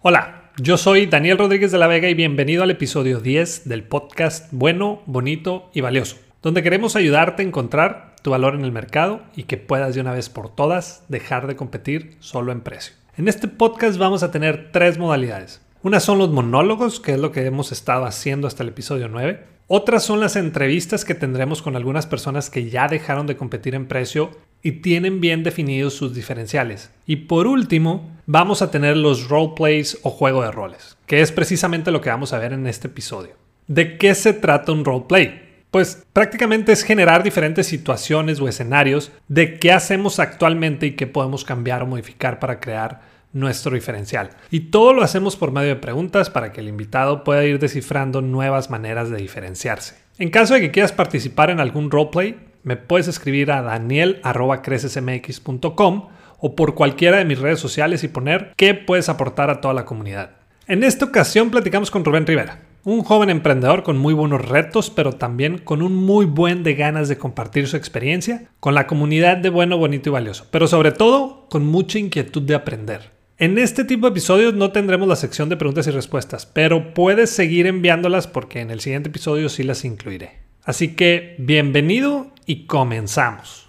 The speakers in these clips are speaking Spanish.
Hola, yo soy Daniel Rodríguez de la Vega y bienvenido al episodio 10 del podcast Bueno, Bonito y Valioso, donde queremos ayudarte a encontrar tu valor en el mercado y que puedas de una vez por todas dejar de competir solo en precio. En este podcast vamos a tener tres modalidades. Una son los monólogos, que es lo que hemos estado haciendo hasta el episodio 9. Otras son las entrevistas que tendremos con algunas personas que ya dejaron de competir en precio y tienen bien definidos sus diferenciales. Y por último, vamos a tener los roleplays o juego de roles, que es precisamente lo que vamos a ver en este episodio. ¿De qué se trata un roleplay? Pues prácticamente es generar diferentes situaciones o escenarios de qué hacemos actualmente y qué podemos cambiar o modificar para crear nuestro diferencial. Y todo lo hacemos por medio de preguntas para que el invitado pueda ir descifrando nuevas maneras de diferenciarse. En caso de que quieras participar en algún roleplay, me puedes escribir a daniel.crecesmx.com o por cualquiera de mis redes sociales y poner qué puedes aportar a toda la comunidad. En esta ocasión platicamos con Rubén Rivera, un joven emprendedor con muy buenos retos, pero también con un muy buen de ganas de compartir su experiencia con la comunidad de bueno, bonito y valioso, pero sobre todo con mucha inquietud de aprender. En este tipo de episodios no tendremos la sección de preguntas y respuestas, pero puedes seguir enviándolas porque en el siguiente episodio sí las incluiré. Así que bienvenido y comenzamos.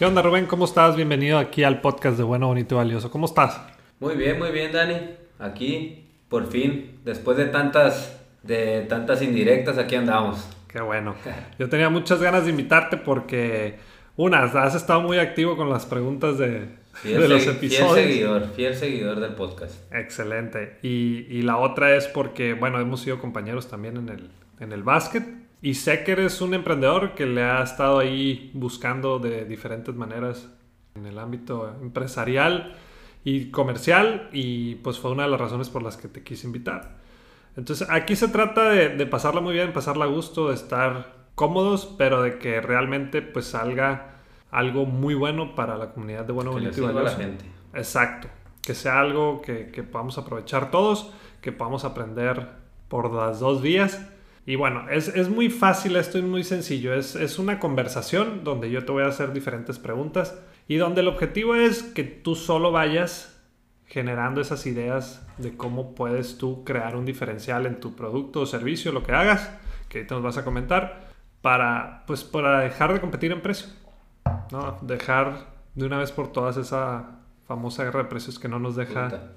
¿Qué onda Rubén? ¿Cómo estás? Bienvenido aquí al podcast de Bueno, Bonito y Valioso. ¿Cómo estás? Muy bien, muy bien Dani. Aquí, por fin, después de tantas, de tantas indirectas, aquí andamos. Qué bueno. Yo tenía muchas ganas de invitarte porque, una, has estado muy activo con las preguntas de, los episodios. Fiel seguidor, fiel seguidor del podcast. Excelente. Y, y, la otra es porque, bueno, hemos sido compañeros también en el, en el básquet. Y sé que eres un emprendedor que le ha estado ahí buscando de diferentes maneras en el ámbito empresarial y comercial y pues fue una de las razones por las que te quise invitar. Entonces aquí se trata de, pasarla muy bien, pasarla a gusto, de estar cómodos, pero de que realmente pues salga algo muy bueno para la comunidad de Bueno Bonito y la gente. Exacto, que sea algo que, que podamos aprovechar todos, que podamos aprender por las dos vías y bueno, es, muy fácil, esto es muy sencillo. Es, es, una conversación donde yo te voy a hacer diferentes preguntas y donde el objetivo es que tú solo vayas generando esas ideas de cómo puedes tú crear un diferencial en tu producto o servicio, lo que hagas, que ahorita nos vas a comentar, para, pues, para dejar de competir en precio. ¿no? Dejar de una vez por todas esa famosa guerra de precios que no nos deja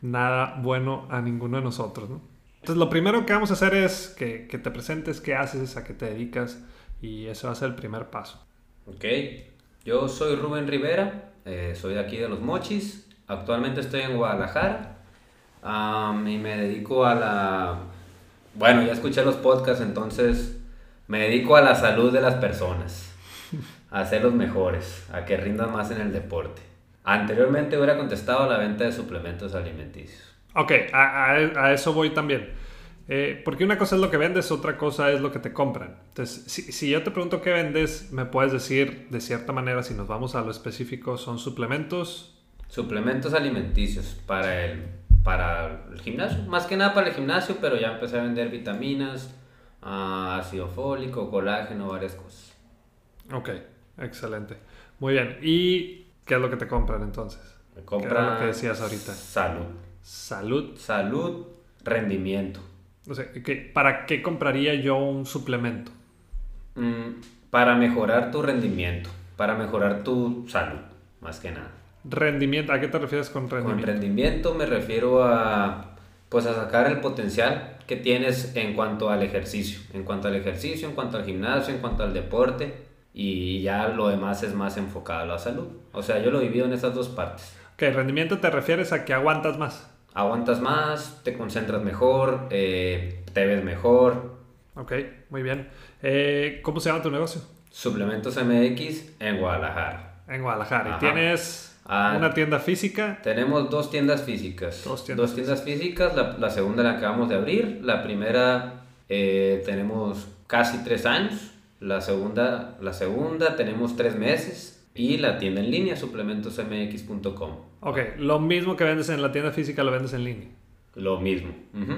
nada bueno a ninguno de nosotros. ¿no? Entonces, lo primero que vamos a hacer es que, te presentes qué haces, a qué te dedicas, y ese va a ser el primer paso. Ok, yo soy Rubén Rivera, eh, soy de aquí de Los Mochis, actualmente estoy en Guadalajara y me dedico a la... Bueno, ya escuché los podcasts, entonces me dedico a la salud de las personas, a los mejores, a que rindan más en el deporte. Anteriormente hubiera contestado a la venta de suplementos alimenticios. Ok, a, eso voy también. Eh, porque una cosa es lo que vendes, otra cosa es lo que te compran. Entonces, si, yo te pregunto qué vendes, me puedes decir de cierta manera, si nos vamos a lo específico, son suplementos. Suplementos alimenticios para el, para el gimnasio. Más que nada para el gimnasio, pero ya empecé a vender vitaminas, ah, ácido fólico, colágeno, varias cosas. Ok, excelente. Muy bien. ¿Y qué es lo que te compran entonces? Me compran lo que decías ahorita? Salud. Salud. Salud, rendimiento. O sea, ¿para qué compraría yo un suplemento? Mm, para mejorar tu rendimiento, para mejorar tu salud, más que nada. Rendimiento, ¿a qué te refieres con rendimiento? Con rendimiento me refiero a pues a sacar el potencial que tienes en cuanto al ejercicio, en cuanto al ejercicio, en cuanto al gimnasio, en cuanto al deporte y ya lo demás es más enfocado a la salud. O sea, yo lo he vivido en estas dos partes. ¿Qué rendimiento te refieres a que aguantas más? Aguantas más, te concentras mejor, eh, te ves mejor. Ok, muy bien. Eh, ¿Cómo se llama tu negocio? Suplementos MX en Guadalajara. En Guadalajara. ¿Y tienes Ah, una tienda física. Tenemos dos tiendas físicas. Dos tiendas físicas. La, la segunda la acabamos de abrir. La primera eh, tenemos casi tres años. La segunda, la segunda tenemos tres meses. Y la tienda en línea, suplementosmx.com. Ok, lo mismo que vendes en la tienda física lo vendes en línea. Lo mismo,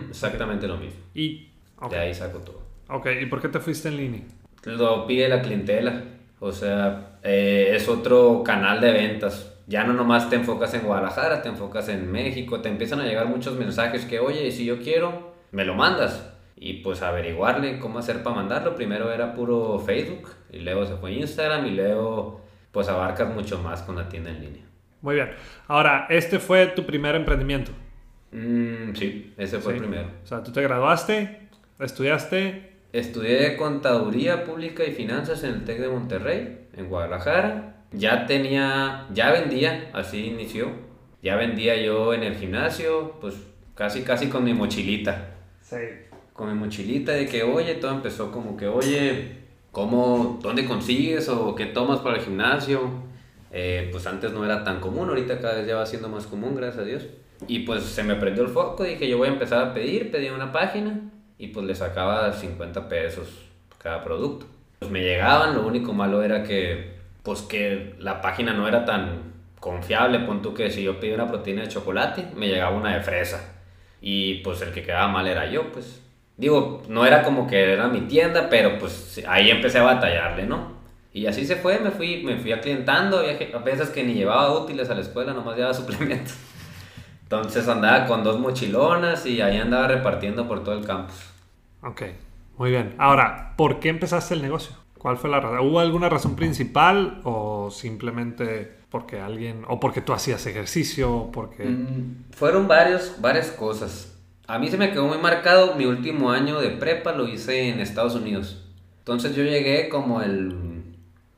exactamente lo mismo. Y, De ahí saco todo. ok, ¿y por qué te fuiste en línea? Lo pide la clientela. O sea, eh, es otro canal de ventas. Ya no nomás te enfocas en Guadalajara, te enfocas en México. Te empiezan a llegar muchos mensajes que, oye, si yo quiero, me lo mandas. Y pues averiguarle cómo hacer para mandarlo. Primero era puro Facebook y luego se fue Instagram y luego pues abarcas mucho más con la tienda en línea. Muy bien. Ahora, este fue tu primer emprendimiento. Mm, sí, ese fue Sí. el primero. O sea, tú te graduaste, estudiaste. Estudié contaduría pública y finanzas en el TEC de Monterrey, en Guadalajara. Ya tenía, ya vendía, así inició. Ya vendía yo en el gimnasio, pues casi, casi con mi mochilita. Sí. Con mi mochilita de que, oye, todo empezó como que, oye, ¿cómo, dónde consigues o qué tomas para el gimnasio? Eh, pues antes no era tan común, ahorita cada vez ya va siendo más común, gracias a Dios. Y pues se me prendió el foco, dije yo voy a empezar a pedir, pedí una página y pues le sacaba 50 pesos cada producto. Pues me llegaban, lo único malo era que pues que la página no era tan confiable, pon tú que si yo pedía una proteína de chocolate, me llegaba una de fresa. Y pues el que quedaba mal era yo, pues. Digo, no era como que era mi tienda, pero pues ahí empecé a batallarle, ¿no? Y así se fue, me fui, me fui aclientando, ge- a veces que ni llevaba útiles a la escuela, nomás llevaba suplementos. Entonces andaba con dos mochilonas y ahí andaba repartiendo por todo el campus. Ok, muy bien. Ahora, ¿por qué empezaste el negocio? ¿Cuál fue la razón? ¿Hubo alguna razón principal o simplemente porque alguien, o porque tú hacías ejercicio, porque... Mm, fueron varios, varias cosas. A mí se me quedó muy marcado mi último año de prepa, lo hice en Estados Unidos. Entonces yo llegué como el,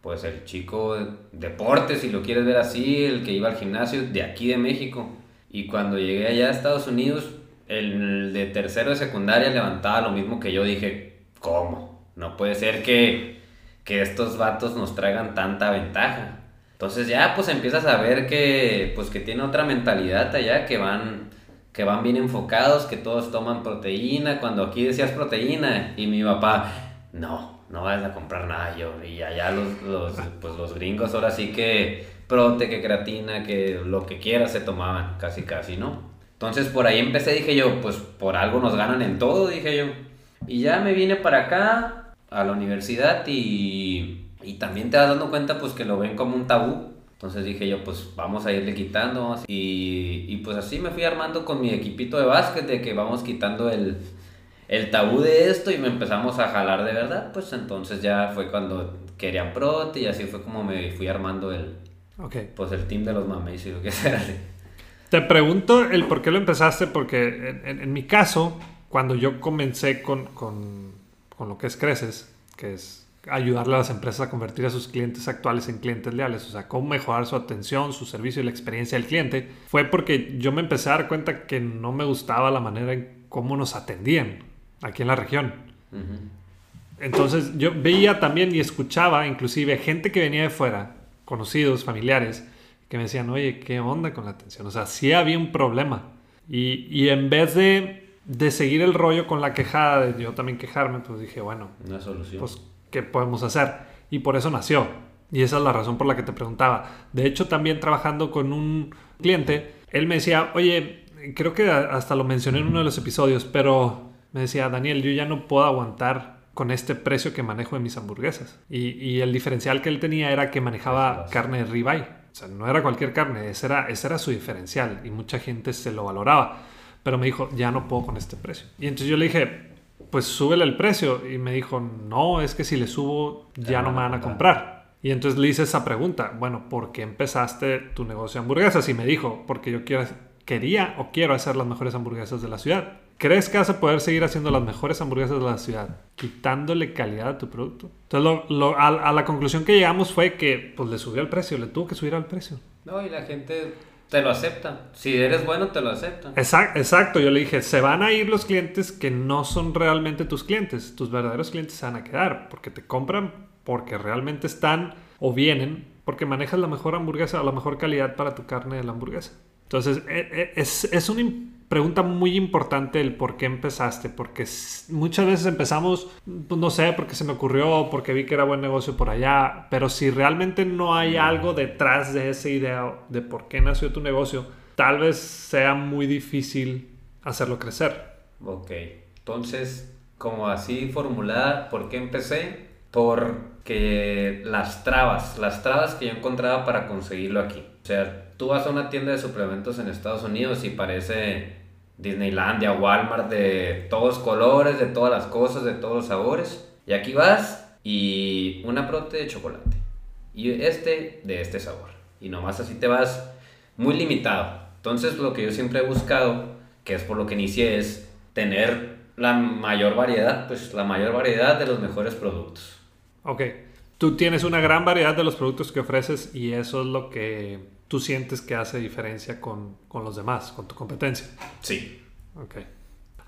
pues el chico de deporte, si lo quieres ver así, el que iba al gimnasio de aquí de México. Y cuando llegué allá a Estados Unidos, el de tercero de secundaria levantaba lo mismo que yo. Dije, ¿cómo? No puede ser que, que estos vatos nos traigan tanta ventaja. Entonces ya pues empiezas a ver que pues que tiene otra mentalidad allá, que van que van bien enfocados, que todos toman proteína, cuando aquí decías proteína y mi papá, no, no vayas a comprar nada yo y allá los, los pues los gringos ahora sí que prote, que creatina, que lo que quieras se tomaban, casi casi, ¿no? Entonces por ahí empecé, dije yo, pues por algo nos ganan en todo, dije yo. Y ya me vine para acá a la universidad y, y también te vas dando cuenta pues que lo ven como un tabú. Entonces dije yo, pues vamos a irle quitando. Y, y pues así me fui armando con mi equipito de básquet, de que vamos quitando el, el tabú de esto y me empezamos a jalar de verdad. Pues entonces ya fue cuando querían prote y así fue como me fui armando el, Ok. pues el team de los mames y lo que sea. Te pregunto el por qué lo empezaste, porque en, en- en mi caso, cuando yo comencé con, con- con lo que es Creces, que es ayudarle a las empresas a convertir a sus clientes actuales en clientes leales, o sea, cómo mejorar su atención, su servicio y la experiencia del cliente, fue porque yo me empecé a dar cuenta que no me gustaba la manera en cómo nos atendían aquí en la región. Entonces yo veía también y escuchaba inclusive gente que venía de fuera, conocidos, familiares, que me decían, oye, ¿qué onda con la atención? O sea, sí había un problema. Y, y en vez de, de seguir el rollo con la quejada, de yo también quejarme, pues dije, bueno, Una solución. pues, ¿qué podemos hacer? Y por eso nació. Y esa es la razón por la que te preguntaba. De hecho, también trabajando con un cliente, él me decía, oye, creo que hasta lo mencioné en uno de los episodios, pero me decía, Daniel, yo ya no puedo aguantar con este precio que manejo de mis hamburguesas. Y, y el diferencial que él tenía era que manejaba carne de ribeye. O sea, no era cualquier carne, ese era, ese era su diferencial y mucha gente se lo valoraba. Pero me dijo, ya no puedo con este precio. Y entonces yo le dije, pues súbele el precio. Y me dijo, no, es que si le subo ya no me van a comprar. Y entonces le hice esa pregunta, bueno, ¿por qué empezaste tu negocio de hamburguesas? Y me dijo, porque yo quiero, quería o quiero hacer las mejores hamburguesas de la ciudad. ¿Crees que vas a poder seguir haciendo las mejores hamburguesas de la ciudad quitándole calidad a tu producto? Entonces, lo- lo- a, a la conclusión que llegamos fue que pues le subió el precio, le tuvo que subir al precio. No, y la gente te lo acepta. Si eres bueno, te lo acepta. Exacto, exacto, yo le dije, se van a ir los clientes que no son realmente tus clientes. Tus verdaderos clientes se van a quedar porque te compran porque realmente están o vienen porque manejas la mejor hamburguesa o la mejor calidad para tu carne de la hamburguesa. Entonces, e- e- es, es im- pregunta muy importante el por qué empezaste, porque muchas veces empezamos, pues, no sé, porque se me ocurrió, porque vi que era buen negocio por allá, pero si realmente no hay algo detrás de esa idea de por qué nació tu negocio, tal vez sea muy difícil hacerlo crecer. Ok, entonces, como así formulada, ¿por qué empecé? Porque las trabas, las trabas que yo encontraba para conseguirlo aquí. O sea, tú vas a una tienda de suplementos en Estados Unidos y parece Disneylandia, Walmart, de todos colores, de todas las cosas, de todos los sabores. Y aquí vas y una prote de chocolate. Y este de este sabor. Y nomás así te vas muy limitado. Entonces lo que yo siempre he buscado, que es por lo que inicié, es tener la mayor variedad, pues la mayor variedad de los mejores productos. Ok, tú tienes una gran variedad de los productos que ofreces y eso es lo que tú sientes que hace diferencia con, con los demás, con tu competencia. Sí. Ok.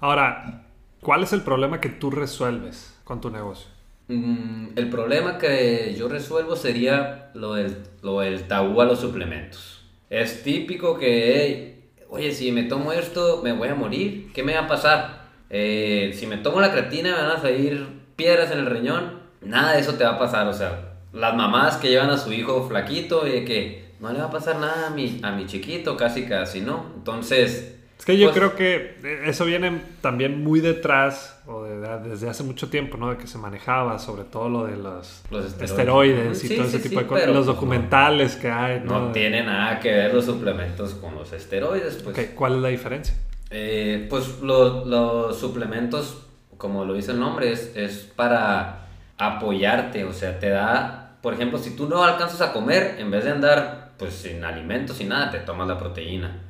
Ahora, ¿cuál es el problema que tú resuelves con tu negocio? Mm, el problema que yo resuelvo sería lo del, lo del tabú a los suplementos. Es típico que, hey, oye, si me tomo esto, me voy a morir. ¿Qué me va a pasar? Eh, si me tomo la creatina, me van a salir piedras en el riñón. Nada de eso te va a pasar. O sea, las mamás que llevan a su hijo flaquito y que no le va a pasar nada a mi, a mi chiquito, casi casi, ¿no? Entonces... Es que yo pues, creo que eso viene también muy detrás, o de- desde hace mucho tiempo, ¿no? De que se manejaba, sobre todo lo de los, Los esteroides. esteroides y Sí, todo ese sí, tipo de cosas. Los pues, no. documentales que hay, ¿no? No tiene nada que ver los suplementos con los esteroides, pues. Ok, ¿Cuál es la diferencia? Eh, pues lo- los suplementos, como lo dice el nombre, es, es para apoyarte, o sea, te da, por ejemplo, si tú no alcanzas a comer, en vez de andar pues sin alimentos, sin nada, te tomas la proteína.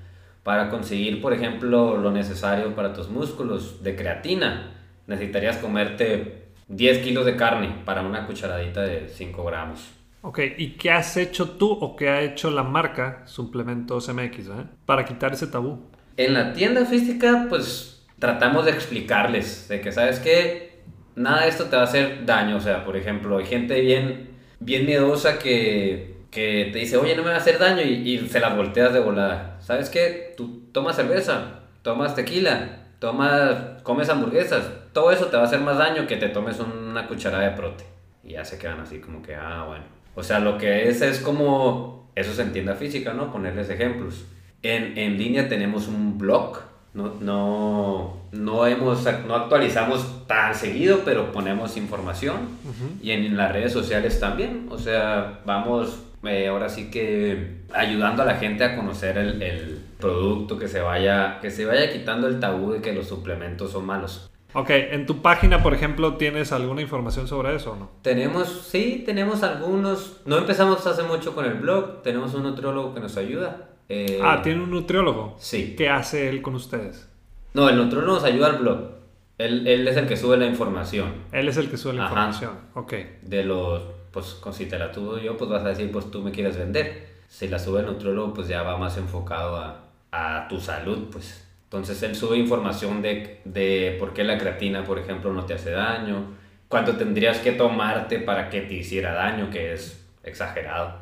Para conseguir, por ejemplo, lo necesario para tus músculos de creatina, necesitarías comerte 10 kilos de carne para una cucharadita de 5 gramos. Ok, ¿y qué has hecho tú o qué ha hecho la marca Suplementos MX, ¿eh? Para quitar ese tabú. En la tienda física, pues tratamos de explicarles de que, ¿sabes qué? Nada de esto te va a hacer daño. O sea, por ejemplo, hay gente bien, bien miedosa que, que te dice, oye, no me va a hacer daño y, y se las volteas de volada. ¿Sabes qué? Tú tomas cerveza, tomas tequila, tomas, comes hamburguesas. Todo eso te va a hacer más daño que te tomes una cucharada de prote. Y ya se quedan así como que, ah, bueno. O sea, lo que es es como, eso se entiende física, ¿no? Ponerles ejemplos. En, en línea tenemos un blog. No, no, no, hemos, no actualizamos tan seguido, pero ponemos información. Y en, las redes sociales también. O sea, vamos eh, ahora sí que ayudando a la gente a conocer el, el producto, que se, vaya, que se vaya quitando el tabú de que los suplementos son malos. Ok, en tu página, por ejemplo, ¿tienes alguna información sobre eso o no? Tenemos, sí, tenemos algunos. No empezamos hace mucho con el blog. Tenemos un nutriólogo que nos ayuda. Eh, Ah, ¿tiene un nutriólogo? Sí. ¿Qué hace él con ustedes? No, el nutriólogo nos ayuda al blog. Él, él es el que sube la información Él es el que sube la Ajá. información. Ok. de los. Pues, con- si te la tuvo yo, pues vas a decir, pues tú me quieres vender. Si la sube el nutriólogo, pues ya va más enfocado a, a tu salud, pues. Entonces él sube información de, de por qué la creatina, por ejemplo, no te hace daño, cuánto tendrías que tomarte para que te hiciera daño, que es exagerado,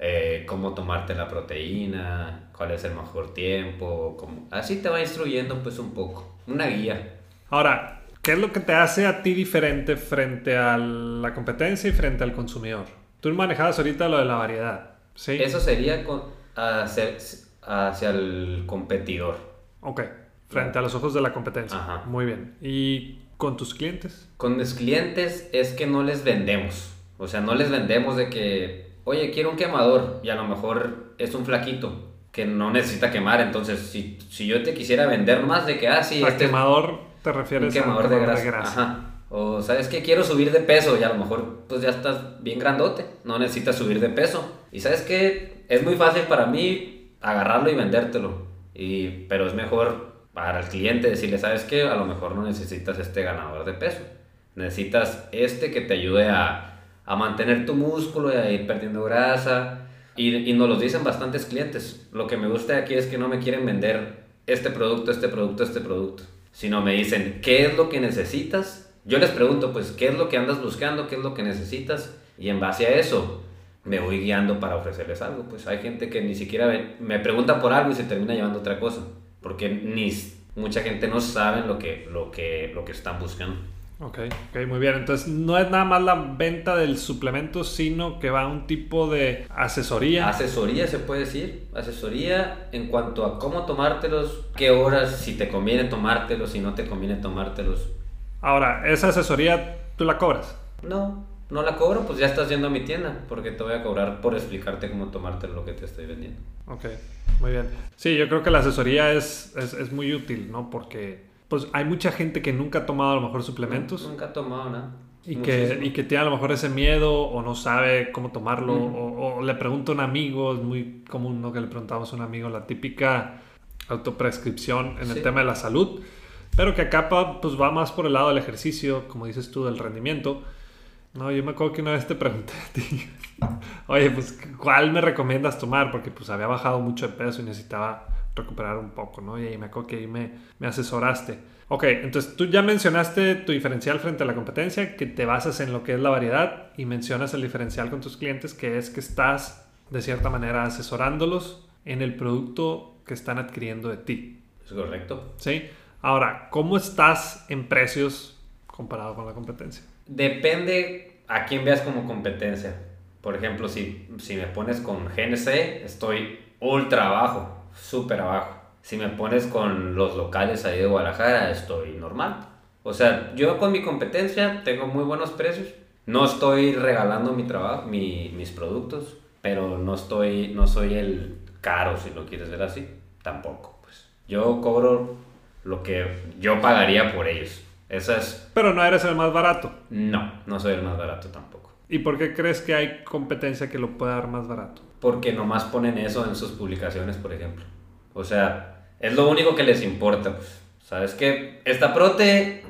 eh, cómo tomarte la proteína, cuál es el mejor tiempo, cómo- así te va instruyendo pues un poco, una guía. Ahora, ¿qué es lo que te hace a ti diferente frente a la competencia y frente al consumidor? Tú manejabas ahorita lo de la variedad, ¿sí? Eso sería con- hacia, hacia el competidor. Ok, frente a los ojos de la competencia. Ajá. Muy bien. ¿Y con tus clientes? Con mis clientes es que no les vendemos. O sea, no les vendemos de que, oye, quiero un quemador y a lo mejor es un flaquito que no necesita quemar. Entonces, si, si yo te quisiera vender más de que, ah, sí, ¿A este es quemador te un refieres quemador a de grasa. Ajá. O, ¿sabes qué? Quiero subir de peso y a lo mejor, pues ya estás bien grandote. No necesitas subir de peso. Y ¿sabes qué? Es muy fácil para mí agarrarlo y vendértelo. Y, pero es mejor para el cliente decirle, ¿sabes qué? A lo mejor no necesitas este ganador de peso. Necesitas este que te ayude a, a mantener tu músculo y a ir perdiendo grasa. Y, y nos lo dicen bastantes clientes. Lo que me gusta de aquí es que no me quieren vender este producto, este producto, este producto. Sino me dicen, ¿qué es lo que necesitas? Yo les pregunto, pues, ¿qué es lo que andas buscando? ¿Qué es lo que necesitas? Y en base a eso, me voy guiando para ofrecerles algo. Pues hay gente que ni siquiera me pregunta por algo y se termina llevando otra cosa, porque ni mucha gente no sabe lo que, lo que, lo que están buscando. Ok, ok, muy bien. Entonces no es nada más la venta del suplemento, sino que va a un tipo de asesoría. Asesoría se puede decir, asesoría en cuanto a cómo tomártelos, qué horas, si te conviene tomártelos, si no te conviene tomártelos. Ahora, esa asesoría tú la cobras. No, no la cobro, pues ya estás yendo a mi tienda, porque te voy a cobrar por explicarte cómo tomarte lo que te estoy vendiendo. Ok, muy bien. Sí, yo creo que la asesoría es, es, es muy útil, ¿no? Porque pues hay mucha gente que nunca ha tomado a lo mejor suplementos Nunca he tomado nada. y, que, y que tiene a lo mejor ese miedo o no sabe cómo tomarlo o, o le pregunta a un amigo, es muy común, ¿no? Que le preguntamos a un amigo la típica autoprescripción en el Sí. tema de la salud, pero que acá pues va más por el lado del ejercicio, como dices tú, del rendimiento. No, yo me acuerdo que una vez te pregunté a ti, oye, pues, ¿cuál me recomiendas tomar? Porque pues había bajado mucho de peso y necesitaba recuperar un poco, ¿no? Y ahí me acuerdo que ahí me, me asesoraste. Ok, entonces tú ya mencionaste tu diferencial frente a la competencia, que te basas en lo que es la variedad y mencionas el diferencial con tus clientes, que es que estás de cierta manera asesorándolos en el producto que están adquiriendo de ti, ¿Es correcto? ¿sí? Ahora, ¿cómo estás en precios comparado con la competencia? Depende a quién veas como competencia. Por ejemplo, si, si me pones con GNC, estoy ultra abajo, súper abajo. Si me pones con los locales ahí de Guadalajara, estoy normal. O sea, yo con mi competencia tengo muy buenos precios. No estoy regalando mi trabajo, mi- mis productos, pero no estoy, no soy el caro, si lo quieres ver así. Tampoco, pues. Yo cobro lo que yo pagaría por ellos. Esa es Pero no eres el más barato. no, no soy el más barato tampoco. ¿Y por qué crees que hay competencia que lo pueda dar más barato? Porque nomás ponen eso en sus publicaciones, por ejemplo. O sea, es lo único que les importa. Pues. ¿Sabes qué? Esta prote,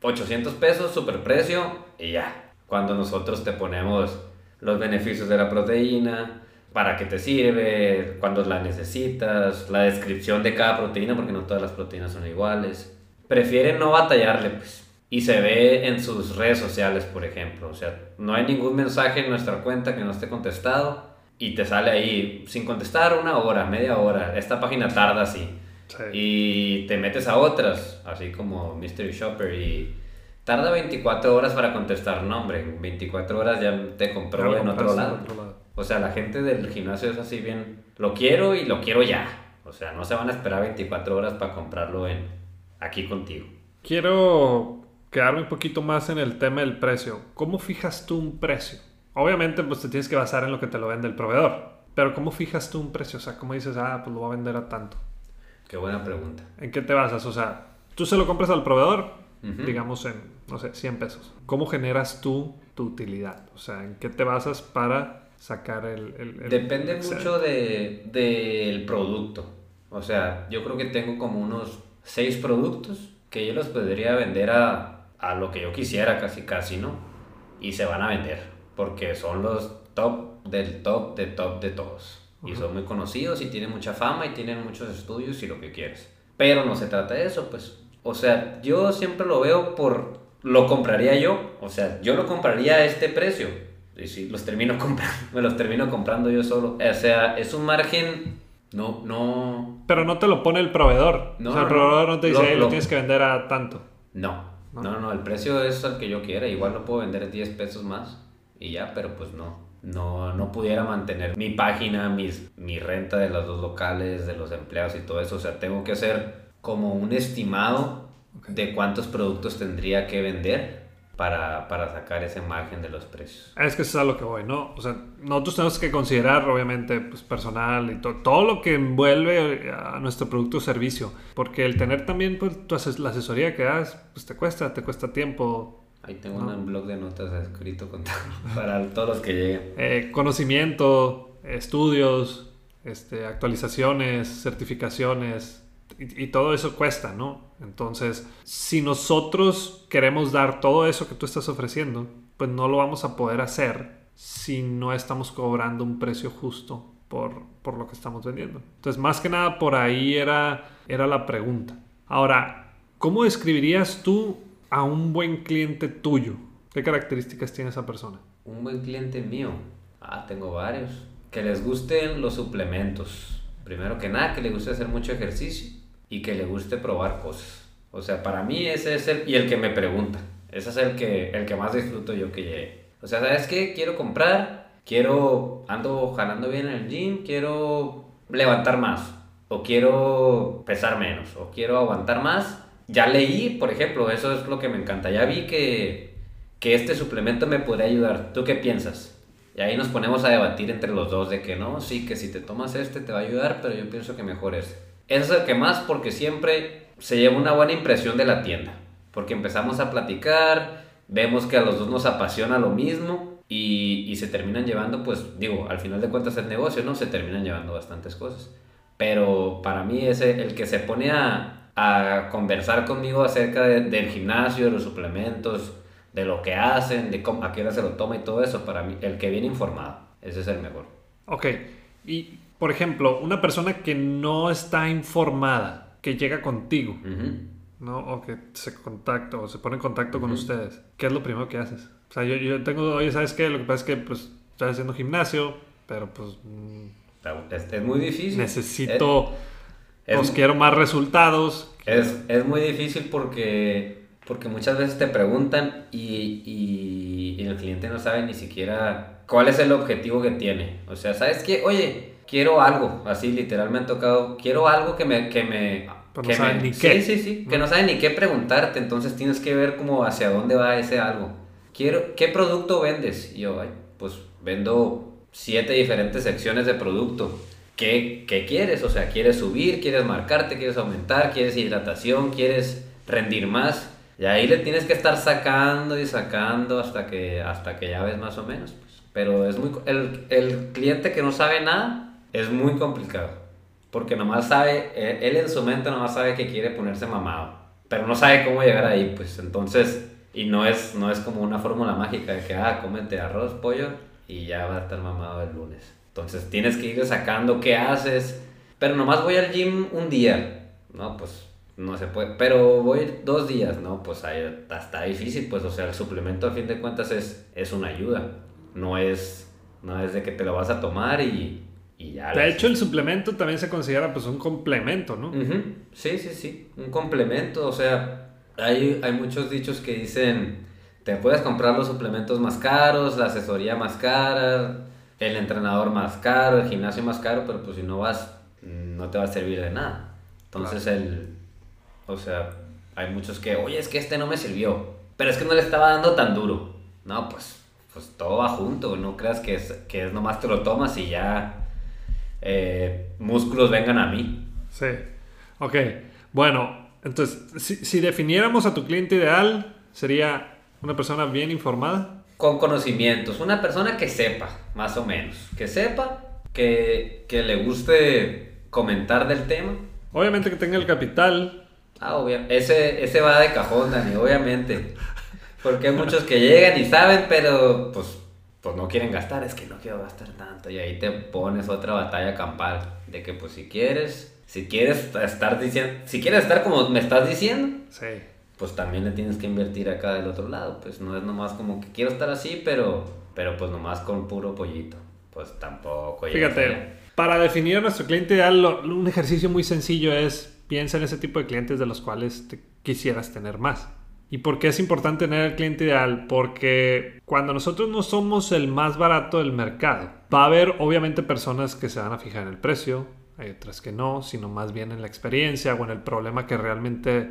800 pesos, super precio, y ya. Cuando nosotros te ponemos los beneficios de la proteína, para qué te sirve, cuándo la necesitas, la descripción de cada proteína, porque no todas las proteínas son iguales. Prefieren no batallarle, pues. Y se ve en sus redes sociales, por ejemplo. O sea, no hay ningún mensaje en nuestra cuenta que no esté contestado. Y te sale ahí, sin contestar, una hora, media hora. Esta página tarda así. Sí. Y te metes a otras, así como Mystery Shopper, y tarda 24 horas para contestar. No, hombre, en 24 horas ya te compró Pero en otro compraste lado. en otro lado. O sea, la gente del gimnasio es así bien, lo quiero y lo quiero ya. O sea, no se van a esperar 24 horas para comprarlo en aquí contigo. Quiero quedarme un poquito más en el tema del precio. ¿Cómo fijas tú un precio? Obviamente, pues te tienes que basar en lo que te lo vende el proveedor. Pero ¿cómo fijas tú un precio? O sea, ¿cómo dices, ah, pues lo voy a vender a tanto? Qué buena pregunta. ¿En qué te basas? O sea, tú se lo compras al proveedor, digamos en, no sé, 100 pesos. ¿Cómo generas tú tu utilidad? O sea, ¿en qué te basas para sacar el... el- el- Depende mucho de, del producto. O sea, yo creo que tengo como unos 6 productos que yo los podría vender a, a lo que yo quisiera casi casi, ¿no? Y se van a vender. Porque son los top del top de top de todos. Y son muy conocidos y tienen mucha fama y tienen muchos estudios y lo que quieres. Pero no se trata de eso, pues. O sea, yo siempre lo veo por... Lo compraría yo. O sea, yo lo compraría a este precio. Y si los termino comprando, me los termino comprando yo solo. O sea, es un margen... No, no... Pero no te lo pone el proveedor. No, o sea, el no, proveedor no te dice, lo- "Ey, lo lo- tienes que vender a tanto. No, No. no, no, el precio es el que yo quiera. Igual lo puedo vender 10 pesos más y ya, pero pues no. No, no pudiera mantener mi página, mis, mi renta de los dos locales, de los empleados y todo eso. O sea, tengo que hacer como un estimado de cuántos productos tendría que vender para, para sacar ese margen de los precios. Es que eso es a lo que voy, ¿no? O sea, nosotros tenemos que considerar, obviamente, pues, personal y to- todo lo que envuelve a nuestro producto o servicio. Porque el tener también, pues, tu ases- la asesoría que das, pues te cuesta, te cuesta tiempo, Ahí tengo No. un blog de notas escrito con para todos los que lleguen. eh, conocimiento, estudios, este, actualizaciones, certificaciones, y, y todo eso cuesta, ¿no? Entonces, si nosotros queremos dar todo eso que tú estás ofreciendo, pues no lo vamos a poder hacer si no estamos cobrando un precio justo por, por lo que estamos vendiendo. Entonces, más que nada, por ahí era, era la pregunta. Ahora, ¿cómo describirías tú a un buen cliente tuyo? ¿Qué características tiene esa persona? Un buen cliente mío. Ah, tengo varios. Que les gusten los suplementos. Primero que nada, que le guste hacer mucho ejercicio y que le guste probar cosas. O sea, para mí ese es el... Y el que me pregunta. Ese es el que, el que más disfruto yo que llegue. O sea, ¿sabes qué? Quiero comprar, quiero... Ando jalando bien en el gym, quiero levantar más. O quiero pesar menos. O quiero aguantar más. Ya leí, por ejemplo, eso es lo que me encanta. Ya vi que, que este suplemento me podría ayudar. ¿Tú qué piensas? Y ahí nos ponemos a debatir entre los dos de que no, sí, que si te tomas este te va a ayudar, pero yo pienso que mejor es. Ese es el que más porque siempre se lleva una buena impresión de la tienda. Porque empezamos a platicar, vemos que a los dos nos apasiona lo mismo y, y se terminan llevando, pues digo, al final de cuentas el negocio, ¿no? Se terminan llevando bastantes cosas. Pero para mí ese, el que se pone a, a conversar conmigo acerca de- del gimnasio, de los suplementos, de lo que hacen, de cómo, a qué hora se lo toma y todo eso, para mí, el que viene informado, ese es el mejor. Ok. Y, por ejemplo, una persona que no está informada, que llega contigo, Ujú. ¿no? O que se contacta o se pone en contacto con ustedes, ¿qué es lo primero que haces? O sea, yo, yo tengo, oye, ¿sabes qué? Lo que pasa es que, pues, estoy haciendo gimnasio, pero, pues, mm, Es, es muy difícil. necesito, Es- pues, es- quiero más resultados. Es, es muy difícil porque, porque muchas veces te preguntan y, y- y el cliente no sabe ni siquiera cuál es el objetivo que tiene. O sea, ¿sabes qué? Oye, quiero algo, así literal me ha tocado, quiero algo que me... Que me Pero no que saben me- ni qué. Sí, sí, sí, que no saben ni qué preguntarte, entonces tienes que ver como hacia dónde va ese algo. Quiero, ¿Qué producto vendes? Y yo, "Ay, pues vendo siete diferentes secciones de producto. ¿Qué, ¿Qué quieres? O sea, ¿quieres subir? ¿Quieres marcarte? ¿Quieres aumentar? ¿Quieres hidratación? ¿Quieres rendir más? Y ahí le tienes que estar sacando y sacando hasta que, hasta que ya ves más o menos. pues. Pero es muy, el, el cliente que no sabe nada es muy complicado. Porque nomás sabe, él, él en su mente nomás sabe que quiere ponerse mamado. Pero no sabe cómo llegar ahí, pues entonces... Y no es, no es como una fórmula mágica de que, ah, cómete arroz, pollo y ya va a estar mamado el lunes. Entonces tienes que ir sacando qué haces. Pero nomás voy al gym un día. No, pues no se puede. Pero voy dos días. No, pues ahí está, difícil. Pues o sea, el suplemento a fin de cuentas es, es una ayuda. No es, no es de que te lo vas a tomar y, y ya. De hecho, el suplemento también se considera, pues, un complemento, ¿no? Ujú, Sí, sí, sí. Un complemento. O sea, hay, hay muchos dichos que dicen, te puedes comprar los suplementos más caros, la asesoría más cara, el entrenador más caro, el gimnasio más caro, pero pues si no vas, no te va a servir de nada. Entonces el, o sea, hay muchos que, oye, es que este no me sirvió, pero es que no le estaba dando tan duro. No, pues, pues todo va junto, no creas que es, que es nomás te lo tomas y ya eh, músculos vengan a mí. Sí. Ok. Bueno, entonces, si, si definiéramos a tu cliente ideal, sería una persona bien informada. Con conocimientos, una persona que sepa, más o menos, que sepa, que, que le guste comentar del tema. Obviamente que tenga el capital. Ah, obvia- ese, ese va de cajón, Dani, obviamente. Porque hay muchos que llegan y saben, pero pues, pues no quieren gastar, es que no quiero gastar tanto. Y ahí te pones otra batalla campal, de que pues si quieres, si quieres estar diciendo, si quieres estar como me estás diciendo, Sí. Pues también le tienes que invertir acá del otro lado. Pues no es nomás como que quiero estar así, pero, pero pues nomás con puro pollito. Pues tampoco. Fíjate, para definir a nuestro cliente ideal, lo- un ejercicio muy sencillo es piensa en ese tipo de clientes de los cuales te quisieras tener más. ¿Y por qué es importante tener el cliente ideal? Porque cuando nosotros no somos el más barato del mercado, va a haber obviamente personas que se van a fijar en el precio, hay otras que no, sino más bien en la experiencia o en el problema que realmente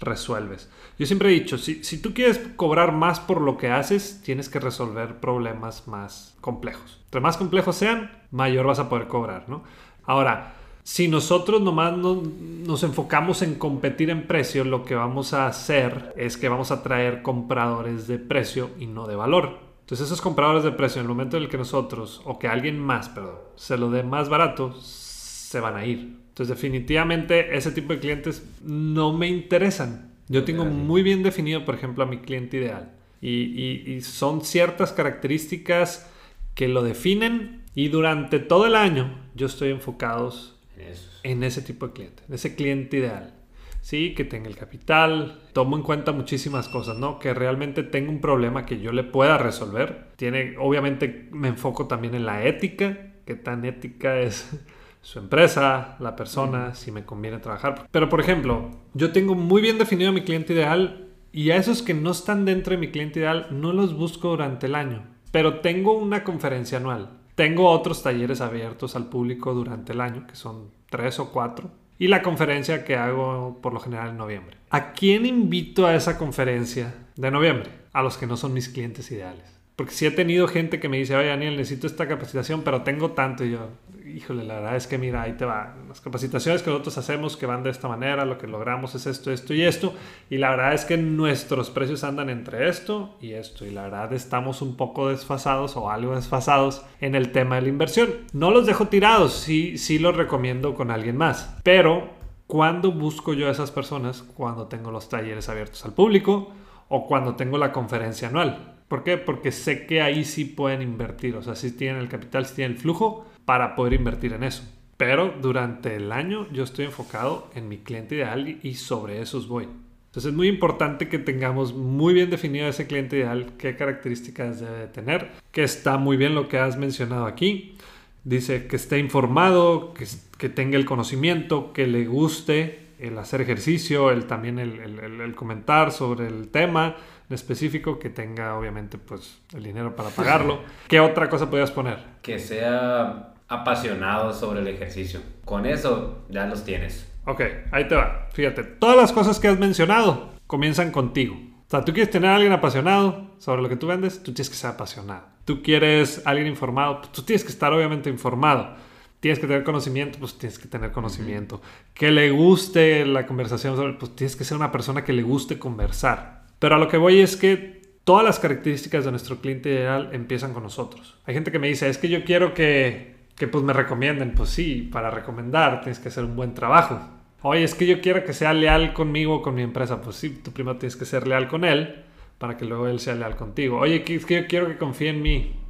resuelves. Yo siempre he dicho, si, si tú quieres cobrar más por lo que haces, tienes que resolver problemas más complejos. Entre más complejos sean, mayor vas a poder cobrar, ¿no? Ahora, si nosotros nomás no- nos enfocamos en competir en precio, lo que vamos a hacer es que vamos a traer compradores de precio y no de valor. Entonces esos compradores de precio, en el momento en el que nosotros, o que alguien más, perdón, se lo dé más barato, se van a ir. Entonces definitivamente ese tipo de clientes no me interesan. Yo tengo muy bien definido, por ejemplo, a mi cliente ideal. Y, y- y son ciertas características que lo definen y durante todo el año yo estoy enfocados En eso. en ese tipo de cliente, en ese cliente ideal. Sí, que tenga el capital. Tomo en cuenta muchísimas cosas, ¿no? Que realmente tenga un problema que yo le pueda resolver. Tiene, obviamente me enfoco también en la ética. ¿Qué tan ética es su empresa, la persona, si me conviene trabajar? Pero, por ejemplo, yo tengo muy bien definido a mi cliente ideal y a esos que no están dentro de mi cliente ideal no los busco durante el año. Pero tengo una conferencia anual. Tengo otros talleres abiertos al público durante el año, que son tres o cuatro y la conferencia que hago por lo general en noviembre. ¿A quién invito a esa conferencia de noviembre? A los que no son mis clientes ideales. Porque si he tenido gente que me dice, oye Daniel, necesito esta capacitación, pero tengo tanto. Y yo, híjole, la verdad es que mira, ahí te va. Las capacitaciones que nosotros hacemos que van de esta manera, lo que logramos es esto, esto y esto. Y la verdad es que nuestros precios andan entre esto y esto. Y la verdad estamos un poco desfasados o algo desfasados en el tema de la inversión. No los dejo tirados, sí, sí los recomiendo con alguien más. Pero, ¿cuándo busco yo a esas personas? Cuando tengo los talleres abiertos al público o cuando tengo la conferencia anual ¿Por qué? Porque sé que ahí sí pueden invertir, o sea, si tienen el capital, si tienen el flujo para poder invertir en eso. Pero durante el año yo estoy enfocado en mi cliente ideal y sobre esos voy. Entonces es muy importante que tengamos muy bien definido ese cliente ideal, qué características debe tener, que está muy bien lo que has mencionado aquí. Dice que esté informado, que, que tenga el conocimiento, que le guste el hacer ejercicio, el, también el, el comentar sobre el tema, específico que tenga obviamente pues el dinero para pagarlo. ¿Qué otra cosa podrías poner? Que sea apasionado sobre el ejercicio. Con eso ya los tienes. Ok, ahí te va. Fíjate, todas las cosas que has mencionado comienzan contigo. O sea, tú quieres tener a alguien apasionado sobre lo que tú vendes, tú tienes que ser apasionado. Tú quieres a alguien informado, pues, tú tienes que estar obviamente informado. Tienes que tener conocimiento, pues tienes que tener conocimiento. Que le guste la conversación sobre, pues tienes que ser una persona que le guste conversar. Pero a lo que voy es que todas las características de nuestro cliente ideal empiezan con nosotros. Hay gente que me dice, es que yo quiero que, que pues me recomienden. Pues sí, para recomendar tienes que hacer un buen trabajo. Oye, es que yo quiero que sea leal conmigo con mi empresa. Pues sí, tú primero tienes que ser leal con él para que luego él sea leal contigo. Oye, es que yo quiero que confíe en mí.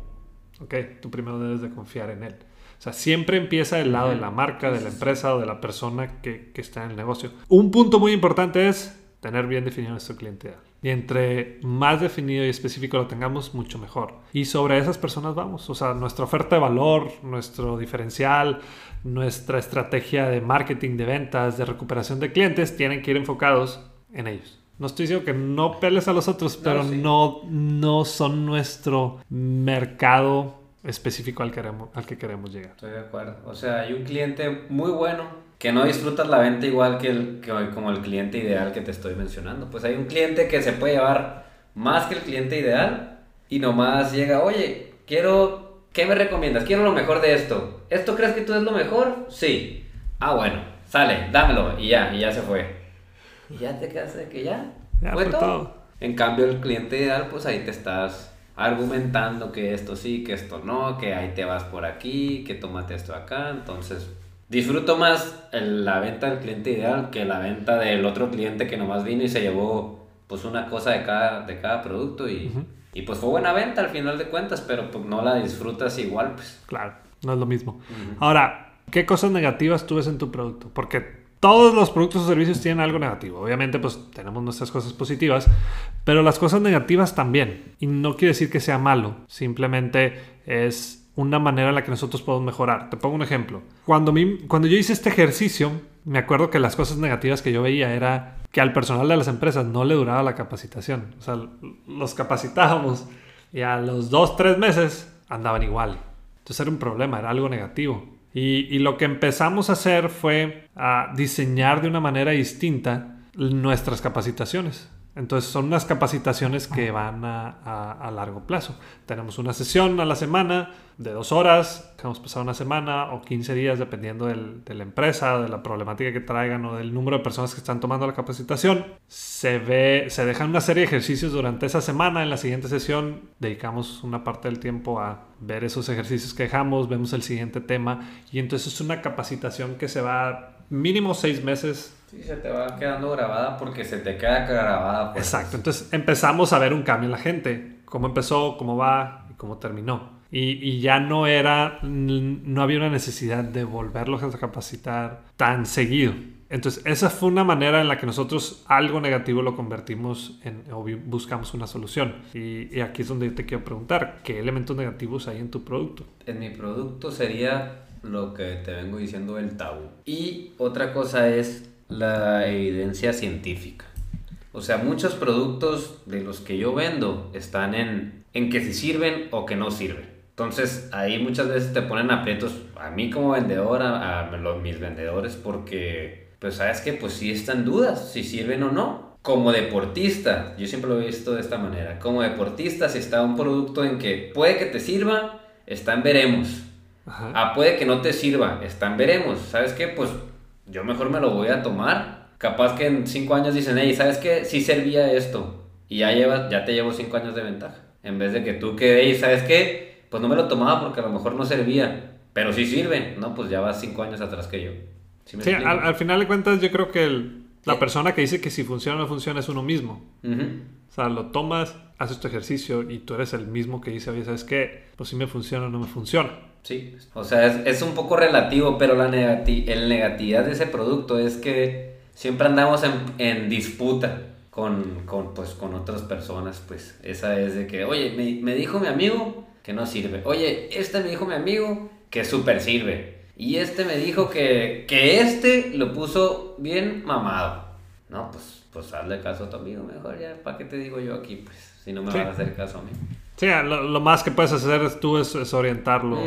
Ok, tú primero debes de confiar en él. O sea, siempre empieza del lado de la marca, de la empresa o de la persona que, que está en el negocio. Un punto muy importante es tener bien definido nuestro cliente ideal. Y entre más definido y específico lo tengamos, mucho mejor. Y sobre esas personas vamos. O sea, nuestra oferta de valor, nuestro diferencial, nuestra estrategia de marketing, de ventas, de recuperación de clientes, tienen que ir enfocados en ellos. No estoy diciendo que no peles a los otros, pero no, no, son nuestro mercado específico al, queremos, al que queremos llegar. Estoy de acuerdo. O sea, hay un cliente muy bueno que no disfrutas la venta igual que, el, que como el cliente ideal que te estoy mencionando. Pues hay un cliente que se puede llevar más que el cliente ideal y nomás llega, oye, quiero, ¿qué me recomiendas? Quiero lo mejor de esto. ¿Esto crees que tú es lo mejor? Sí. Ah, bueno, sale, dámelo y ya, y ya se fue. Y ya te quedas de que ya, fue, todo. En cambio, el cliente ideal, pues ahí te estás argumentando que esto sí, que esto no, que ahí te vas por aquí, que tómate esto acá. Entonces, disfruto más la venta del cliente ideal que la venta del otro cliente que nomás vino y se llevó pues una cosa de cada, de cada producto y, y pues fue buena venta al final de cuentas, pero pues no la disfrutas igual pues. Claro, no es lo mismo. Ahora, ¿qué cosas negativas tú ves en tu producto? Porque todos los productos o servicios tienen algo negativo. Obviamente, pues tenemos nuestras cosas positivas, pero las cosas negativas también. Y no quiere decir que sea malo, simplemente es una manera en la que nosotros podemos mejorar. Te pongo un ejemplo. Cuando, cuando yo hice este ejercicio, me acuerdo que las cosas negativas que yo veía era que al personal de las empresas no le duraba la capacitación. O sea, los capacitábamos y a los dos, tres meses andaban igual. Entonces era un problema, era algo negativo. Y, y lo que empezamos a hacer fue a diseñar de una manera distinta nuestras capacitaciones. Entonces son unas capacitaciones que van a, largo plazo. Tenemos una sesión a la semana de dos horas, hemos pasado una semana o 15 días dependiendo de la empresa, de la problemática que traigan o del número de personas que están tomando la capacitación. Se, ve, se dejan una serie de ejercicios durante esa semana. En la siguiente sesión dedicamos una parte del tiempo a ver esos ejercicios que dejamos, vemos el siguiente tema y entonces es una capacitación que se va mínimo seis meses. Sí, se te va quedando grabada porque se te queda grabada. Pues. Exacto, entonces empezamos a ver un cambio en la gente, cómo empezó, cómo va y cómo terminó. Y, y, ya no era, no había una necesidad de volverlos a capacitar tan seguido. Entonces, esa fue una manera en la que nosotros algo negativo lo convertimos en, o buscamos una solución. Y, y, aquí es donde te quiero preguntar, ¿qué elementos negativos hay en tu producto? En mi producto sería lo que te vengo diciendo el tabú. Y otra cosa es la evidencia científica. O sea, muchos productos de los que yo vendo están en, en que si sirven o que no sirven. Entonces ahí muchas veces te ponen aprietos a mí como vendedor, a, mis vendedores, porque pues sabes que pues sí están dudas si sirven o no. Como deportista, yo siempre lo he visto de esta manera, como deportista si está un producto en que puede que te sirva, está en Ah, puede que no te sirva, está en veremos. ¿Sabes qué? Pues yo mejor me lo voy a tomar. Capaz que en cinco años dicen, hey, ¿sabes qué? Sí servía esto. Y ya, llevas, ya te llevo cinco años de ventaja. En vez de que tú que, hey, ¿sabes qué? Pues no me lo tomaba porque a lo mejor no servía. Pero sí sirve. No, pues ya vas cinco años atrás que yo. Sí, al, final de cuentas yo creo que la persona que dice que si funciona o no funciona es uno mismo. O sea, lo tomas, haces tu ejercicio y tú eres el mismo que dice, oye, ¿sabes qué? Pues si me funciona o no me funciona. Sí, o sea, es, es un poco relativo, pero la negati el negatividad de ese producto es que siempre andamos en, en disputa con, con, pues, con otras personas, pues esa es de que, oye, me, me dijo mi amigo que no sirve, oye, este me dijo mi amigo que súper sirve, y este me dijo que, que este lo puso bien mamado. No, pues, pues hazle caso a tu amigo mejor, ya, ¿para qué te digo yo aquí? Pues, si no me van a hacer caso a mí. Sí, lo, más que puedes hacer tú es, orientarlo,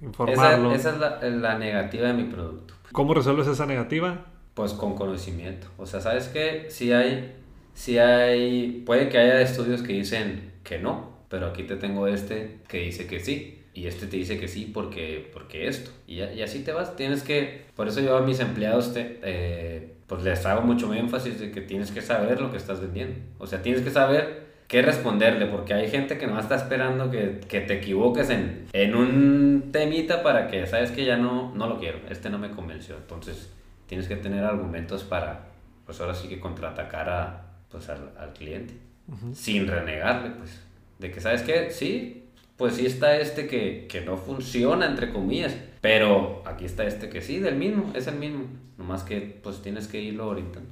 informarlo. Esa, es la, negativa de mi producto. ¿Cómo resuelves esa negativa? Pues con conocimiento. O sea, ¿sabes qué? Si hay, si hay, puede que haya estudios que dicen que no, pero aquí te tengo este que dice que sí. Y este te dice que sí porque, porque esto. Y, y así te vas. Tienes que, por eso yo a mis empleados te, eh, pues les hago mucho énfasis de que tienes que saber lo que estás vendiendo. O sea, tienes que saber qué responderle, porque hay gente que no está esperando que, que te equivoques en, en, un temita para que, sabes que ya no, no lo quiero, este no me convenció. Entonces, tienes que tener argumentos para, pues ahora sí que contraatacar a, pues, al, al cliente, sin renegarle, pues, de que, ¿sabes qué? Sí, pues sí está este que, que no funciona, entre comillas, pero aquí está este que sí, del mismo, es el mismo, nomás que, pues, tienes que irlo orientando.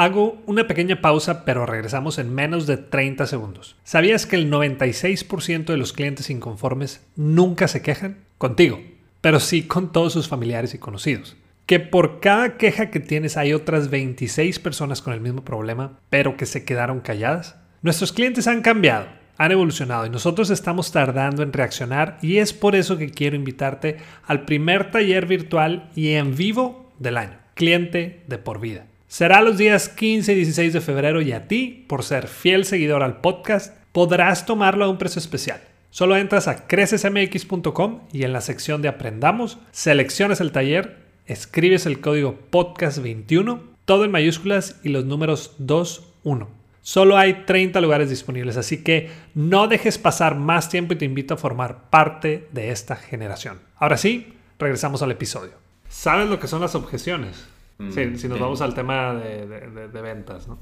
Hago una pequeña pausa, pero regresamos en menos de 30 segundos. ¿Sabías que el 96% de los clientes inconformes nunca se quejan? Contigo, pero sí con todos sus familiares y conocidos. Que por cada queja que tienes hay otras 26 personas con el mismo problema, pero que se quedaron calladas. Nuestros clientes han cambiado, han evolucionado y nosotros estamos tardando en reaccionar y es por eso que quiero invitarte al primer taller virtual y en vivo del año, cliente de por vida. Será los días 15 y 16 de febrero y a ti, por ser fiel seguidor al podcast, podrás tomarlo a un precio especial. Solo entras a crecesmx.com y en la sección de Aprendamos, seleccionas el taller, escribes el código podcast21, todo en mayúsculas y los números 21. Solo hay 30 lugares disponibles, así que no dejes pasar más tiempo y te invito a formar parte de esta generación. Ahora sí, regresamos al episodio. ¿Sabes lo que son las objeciones? Sí, si nos vamos al tema de, de, ventas, ¿no?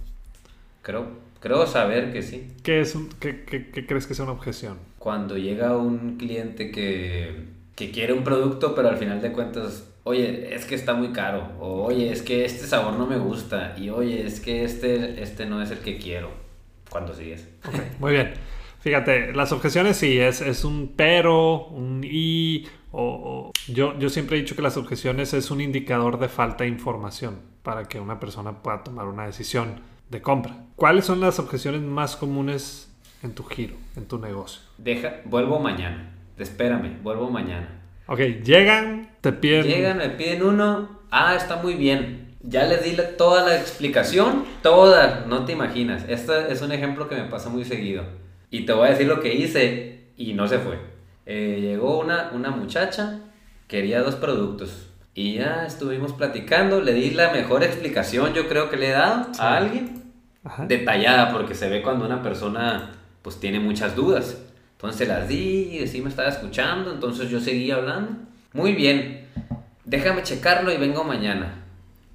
Creo, creo saber que sí. ¿Qué, es qué, qué, crees que es una objeción? Cuando llega un cliente que, que quiere un producto, pero al final de cuentas, oye, es que está muy caro, o oye, es que este sabor no me gusta, y oye, es que este, este no es el que quiero. Cuando sigues. Okay, muy bien. Fíjate, las objeciones sí, es, es un pero, un y, o, yo, yo siempre he dicho que las objeciones es un indicador de falta de información para que una persona pueda tomar una decisión de compra. ¿Cuáles son las objeciones más comunes en tu giro, en tu negocio? Deja, vuelvo mañana. Espérame, vuelvo mañana. Ok, llegan, te piden. Llegan, me piden uno. Ah, está muy bien. Ya les di toda la explicación, toda, no te imaginas. Este es un ejemplo que me pasa muy seguido. Y te voy a decir lo que hice y no se fue. Eh, llegó una, una muchacha, quería dos productos. Y ya estuvimos platicando, le di la mejor explicación, yo creo que le he dado a alguien. Detallada, porque se ve cuando una persona pues tiene muchas dudas. Entonces las di y sí me estaba escuchando, entonces yo seguí hablando. Muy bien, déjame checarlo y vengo mañana.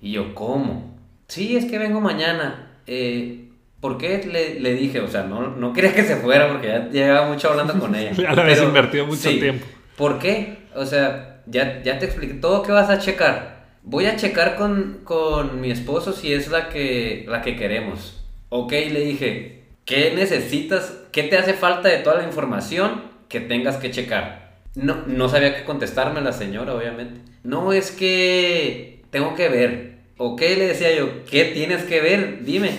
Y yo, ¿cómo? Sí, es que vengo mañana. Eh, ¿Por qué le, le, dije? O sea, no, no quería que se fuera porque ya llevaba mucho hablando con ella. ya le habías invertido mucho tiempo. ¿Por qué? O sea, ya, ya te expliqué todo que vas a checar. Voy a checar con, con mi esposo si es la que, la que queremos. Ok, le dije, ¿qué necesitas? ¿Qué te hace falta de toda la información que tengas que checar? No, no sabía qué contestarme la señora, obviamente. No, es que tengo que ver. Ok, le decía yo, ¿qué tienes que ver? Dime.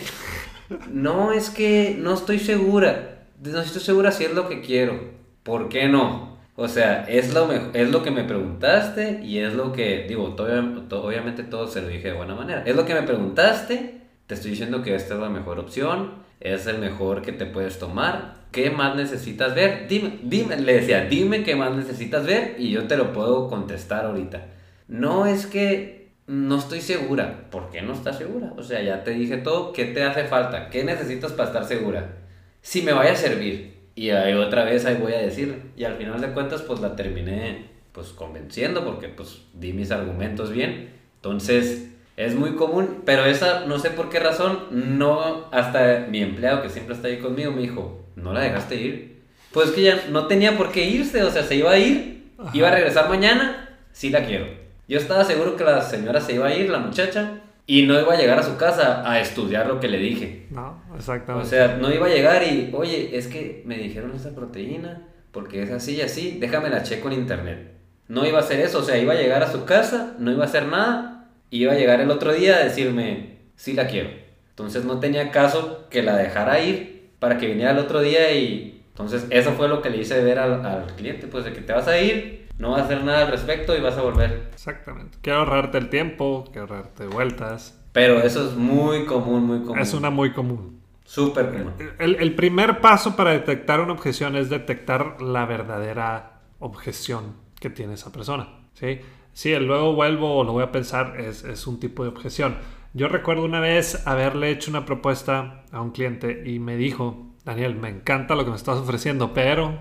No, es que no estoy segura. No estoy segura si es lo que quiero. ¿Por qué no? O sea, es lo, es lo que me preguntaste y es lo que, digo, obviamente todo se lo dije de buena manera. Es lo que me preguntaste, te estoy diciendo que esta es la mejor opción, es el mejor que te puedes tomar. ¿Qué más necesitas ver? Dime, dime, le decía, dime qué más necesitas ver y yo te lo puedo contestar ahorita. No es que no estoy segura. ¿Por qué no estás segura? O sea, ya te dije todo. ¿Qué te hace falta? ¿Qué necesitas para estar segura? Si me vaya a servir. Y ahí otra vez ahí voy a decir. Y al final de cuentas, pues la terminé pues convenciendo porque pues di mis argumentos bien. Entonces, es muy común, pero esa no sé por qué razón, no hasta mi empleado que siempre está ahí conmigo me dijo, "No la dejaste ir." Pues que ya no tenía por qué irse, o sea, se iba a ir, iba a regresar mañana, sí la quiero. Yo estaba seguro que la señora se iba a ir, la muchacha, y no iba a llegar a su casa a estudiar lo que le dije. No, exactamente. O sea, no iba a llegar y, oye, es que me dijeron esa proteína, porque es así y así, déjame la checo en internet. No iba a hacer eso, o sea, iba a llegar a su casa, no iba a hacer nada, y iba a llegar el otro día a decirme, sí la quiero. Entonces no tenía caso que la dejara ir para que viniera el otro día y... Entonces eso fue lo que le hice ver al, al cliente, pues de que te vas a ir, no vas a hacer nada al respecto y vas a volver. Exactamente. Quiero ahorrarte el tiempo, quiero ahorrarte vueltas. Pero eso es muy común, muy común. Es una muy común. Súper común. El, el, primer paso para detectar una objeción es detectar la verdadera objeción que tiene esa persona. ¿sí? Sí, el luego vuelvo o lo voy a pensar es, es un tipo de objeción. Yo recuerdo una vez haberle hecho una propuesta a un cliente y me dijo, Daniel, me encanta lo que me estás ofreciendo, pero...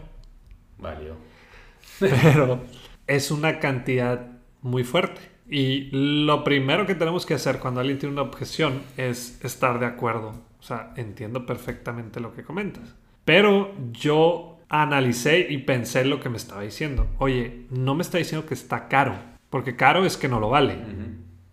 Valió pero es una cantidad muy fuerte. Y lo primero que tenemos que hacer cuando alguien tiene una objeción es estar de acuerdo. O sea, entiendo perfectamente lo que comentas. Pero yo analicé y pensé lo que me estaba diciendo. Oye, no me está diciendo que está caro, porque caro es que no lo vale.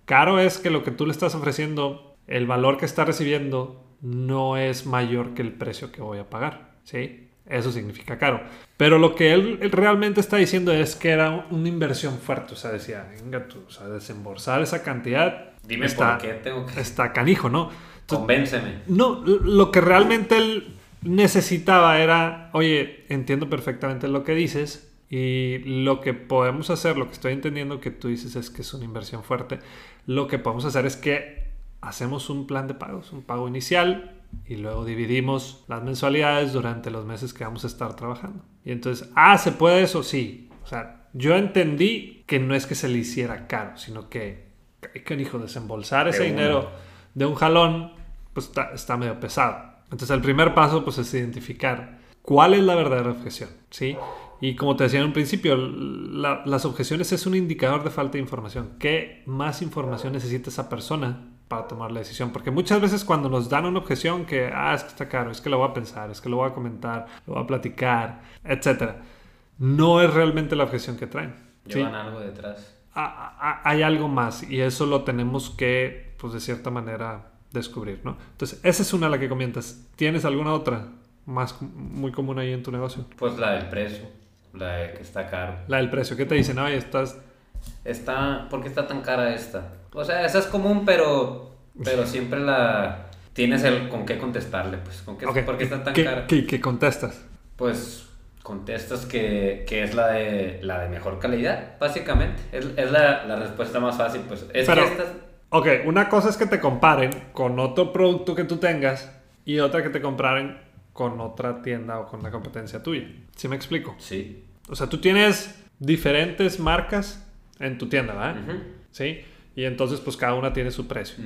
Caro es que lo que tú le estás ofreciendo, el valor que está recibiendo, no es mayor que el precio que voy a pagar. ¿Sí? Eso significa caro. Pero lo que él, realmente está diciendo es que era una inversión fuerte. O sea, decía, venga tú, o sea, desembolsar esa cantidad. Dime está, por qué tengo que. Está canijo, ¿no? Convénceme. No, lo que realmente él necesitaba era, oye, entiendo perfectamente lo que dices. Y lo que podemos hacer, lo que estoy entendiendo que tú dices es que es una inversión fuerte. Lo que podemos hacer es que hacemos un plan de pagos, un pago inicial, y luego dividimos las mensualidades durante los meses que vamos a estar trabajando. Y entonces, ah, ¿se puede eso? Sí. O sea, yo entendí que no es que se le hiciera caro, sino que, que hijo, desembolsar ese dinero de un jalón, pues está, está, medio pesado. Entonces, el primer paso, pues, es identificar cuál es la verdadera objeción, ¿sí? Y como te decía en un principio, las objeciones es un indicador de falta de información. ¿Qué más información necesita esa persona para tomar la decisión. Porque muchas veces cuando nos dan una objeción que, ah, es que está caro, es que lo voy a pensar, es que lo voy a comentar, lo voy a platicar, etc. No es realmente la objeción que traen. Llevan algo detrás. hay algo más y eso lo tenemos que, pues de cierta manera, descubrir, ¿no? Entonces, esa es una la que comentas. ¿Tienes alguna otra más muy común ahí en tu negocio? Pues la del precio, la de que está caro. La del precio, ¿qué te dicen? Oye, estás... Está, ¿por qué está tan cara esta? O sea, esa es común, pero, pero siempre la tienes el con qué contestarle, pues. ¿Con qué, ¿Por qué está tan cara? ¿qué, contestas? Pues contestas que, que, es la de, la de mejor calidad, básicamente. Es, es la, la, respuesta más fácil, pues. Es que estas... Ok, una cosa es que te comparen con otro producto que tú tengas y otra que te comparen con otra tienda o con la competencia tuya. ¿Sí me explico? Sí. O sea, tú tienes diferentes marcas en tu tienda, ¿verdad? Sí. Y entonces pues cada una tiene su precio,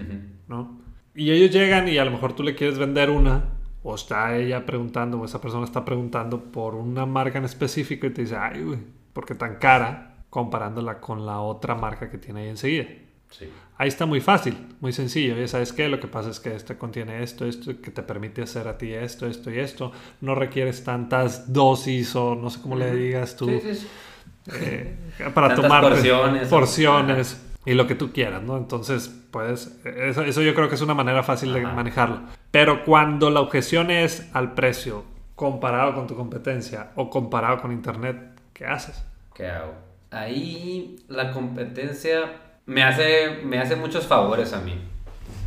¿no? Y ellos llegan y a lo mejor tú le quieres vender una, o está ella preguntando, o esa persona está preguntando por una marca en específico y te dice, ay, güey, ¿por qué tan cara? Comparándola con la otra marca que tiene ahí enseguida. Sí. Ahí está muy fácil, muy sencillo. Ya sabes qué, lo que pasa es que este contiene esto, esto, que te permite hacer a ti esto, esto y esto. No requieres tantas dosis o no sé cómo le digas tú. Sí, sí, eh, para tomar porciones. porciones y lo que tú quieras, ¿no? Entonces, puedes, eso, eso yo creo que es una manera fácil de Ajá. manejarlo. Pero cuando la objeción es al precio comparado con tu competencia o comparado con internet, ¿qué haces? ¿Qué hago? Ahí la competencia me hace, me hace muchos favores a mí.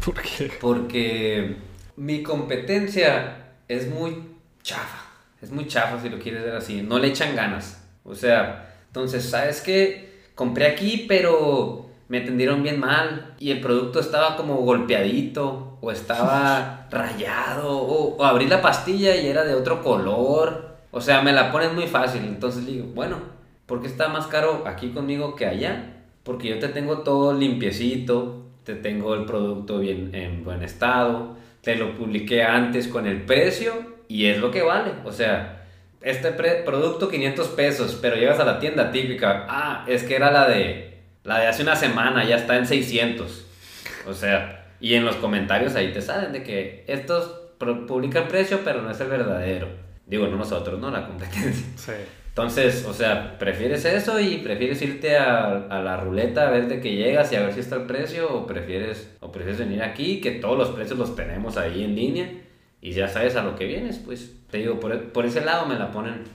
Porque Porque mi competencia es muy chafa. Es muy chafa si lo quieres ver así. No le echan ganas. O sea, entonces, ¿sabes qué? Compré aquí, pero me atendieron bien mal. Y el producto estaba como golpeadito. O estaba rayado. O, o abrí la pastilla y era de otro color. O sea, me la ponen muy fácil. Entonces digo, bueno, ¿por qué está más caro aquí conmigo que allá? Porque yo te tengo todo limpiecito, te tengo el producto bien en buen estado, te lo publiqué antes con el precio y es lo que vale. O sea, este producto 500 pesos, pero llegas a la tienda típica, ah, es que era la de la de hace una semana, ya está en 600. O sea, y en los comentarios ahí te salen de que estos publican precio, pero no es el verdadero. Digo, no nosotros, no la competencia. sí. Entonces, o sea, ¿prefieres eso y prefieres irte a, a la ruleta a ver de qué llegas y a ver si está el precio? ¿O prefieres, ¿O prefieres venir aquí, que todos los precios los tenemos ahí en línea y ya sabes a lo que vienes? Pues te digo, por, por ese lado me la ponen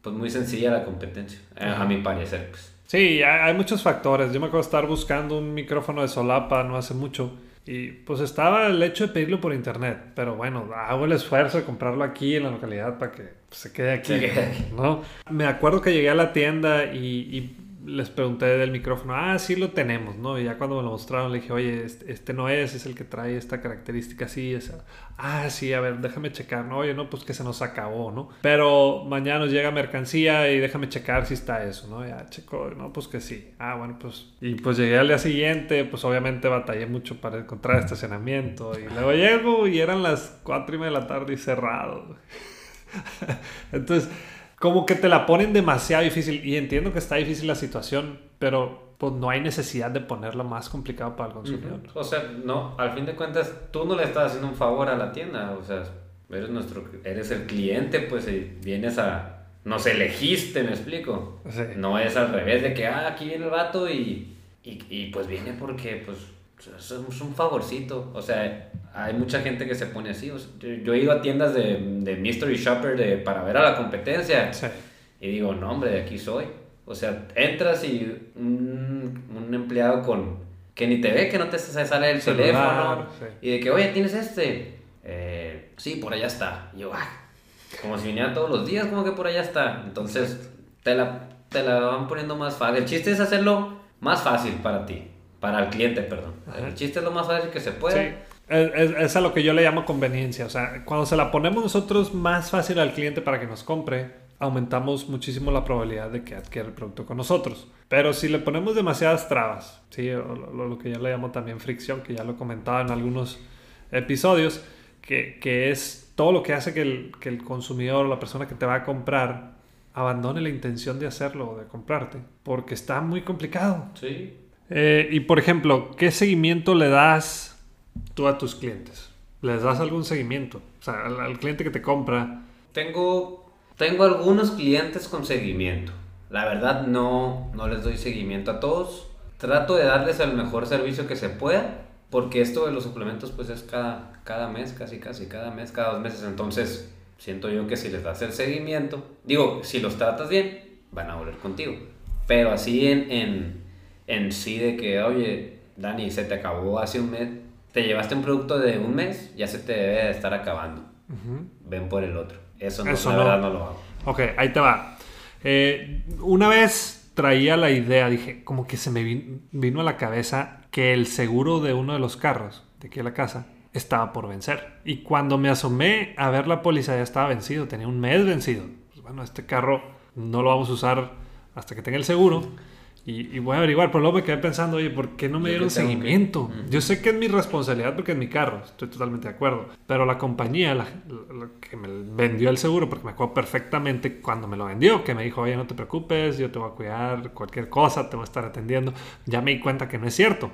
pues muy sencilla la competencia, a, a mi parecer. Pues. Sí, hay, muchos factores. Yo me acuerdo estar buscando un micrófono de solapa no hace mucho. Y pues estaba el hecho de pedirlo por internet. Pero bueno, hago el esfuerzo de comprarlo aquí en la localidad para que pues, se quede aquí. Aquí. ¿no? Me acuerdo que llegué a la tienda y, y les pregunté del micrófono. Ah, sí lo tenemos, ¿no? Y ya cuando me lo mostraron le dije, oye, este, este no es, es el que trae esta característica así. Esa. Ah, sí, a ver, déjame checar. No, oye, no, pues que se nos acabó, ¿no? Pero mañana nos llega mercancía y déjame checar si está eso, ¿no? Ya checo, no, pues que sí. Ah, bueno, pues. Y pues llegué al día siguiente, pues obviamente batallé mucho para encontrar estacionamiento. Y luego llego y eran las cuatro y media de la tarde y cerrado. Entonces, como que te la ponen demasiado difícil. Y entiendo que está difícil la situación, pero pues no hay necesidad de ponerla más complicado para el consumidor. O sea, no, al fin de cuentas, tú no le estás haciendo un favor a la tienda, o sea, eres nuestro, eres el cliente, pues y vienes a, nos elegiste, me explico. Sí. No es al revés de que, ah, aquí viene el vato y, y, y, pues viene porque, pues, es un favorcito. O sea, hay mucha gente que se pone así. o sea, yo, he ido a tiendas de, de Mystery Shopper de, para ver a la competencia Sí. y digo, no, hombre, de aquí soy. O sea, entras y un, un empleado con que ni te ve, que no te sale el Celular, teléfono. sí. Y de que, oye, ¿tienes este? Eh, sí, por allá está. Y yo, ah, como si viniera todos los días, como que por allá está. Entonces, te la, te la van poniendo más fácil. El chiste es hacerlo más fácil para ti. Para el cliente, perdón. Ajá. El chiste es lo más fácil que se puede. Sí. Es, es- es a lo que yo le llamo conveniencia. O sea, cuando se la ponemos nosotros más fácil al cliente para que nos compre, aumentamos muchísimo la probabilidad de que adquiera el producto con nosotros. Pero si le ponemos demasiadas trabas, ¿sí? o lo, lo que yo le llamo también fricción, que ya lo comentaba en algunos episodios, que, que es todo lo que hace que el, que el consumidor o la persona que te va a comprar abandone la intención de hacerlo o de comprarte, porque está muy complicado. Sí. Eh, y por ejemplo, ¿qué seguimiento le das tú a tus clientes? ¿Les das algún seguimiento? O sea, al, al cliente que te compra. Tengo, tengo algunos clientes con seguimiento. La verdad no, no les doy seguimiento a todos. Trato de darles el mejor servicio que se pueda. Porque esto de los suplementos pues es cada, cada mes, casi casi, cada mes, cada dos meses. Entonces siento yo que si les das el seguimiento, digo, si los tratas bien, van a volver contigo. Pero así en, en, en sí de que, oye, Dani, se te acabó hace un mes, te llevaste un producto de un mes, ya se te debe de estar acabando ven por el otro. Eso, no, Eso la no. verdad no lo hago. Ok, ahí te va. Eh, una vez traía la idea, dije, como que se me vin- vino a la cabeza que el seguro de uno de los carros de aquí a la casa estaba por vencer. Y cuando me asomé a ver la póliza ya estaba vencido, tenía un mes vencido. Pues bueno, este carro no lo vamos a usar hasta que tenga el seguro. Y, y voy a averiguar, pero luego me quedé pensando, oye, ¿por qué no me dieron que que- seguimiento? Ujú. Yo sé que es mi responsabilidad porque es mi carro, estoy totalmente de acuerdo. Pero la compañía, la, la- la que me vendió el seguro, porque me acuerdo perfectamente cuando me lo vendió, que me dijo, oye, no te preocupes, yo te voy a cuidar, cualquier cosa, te voy a estar atendiendo. Ya me di cuenta que no es cierto.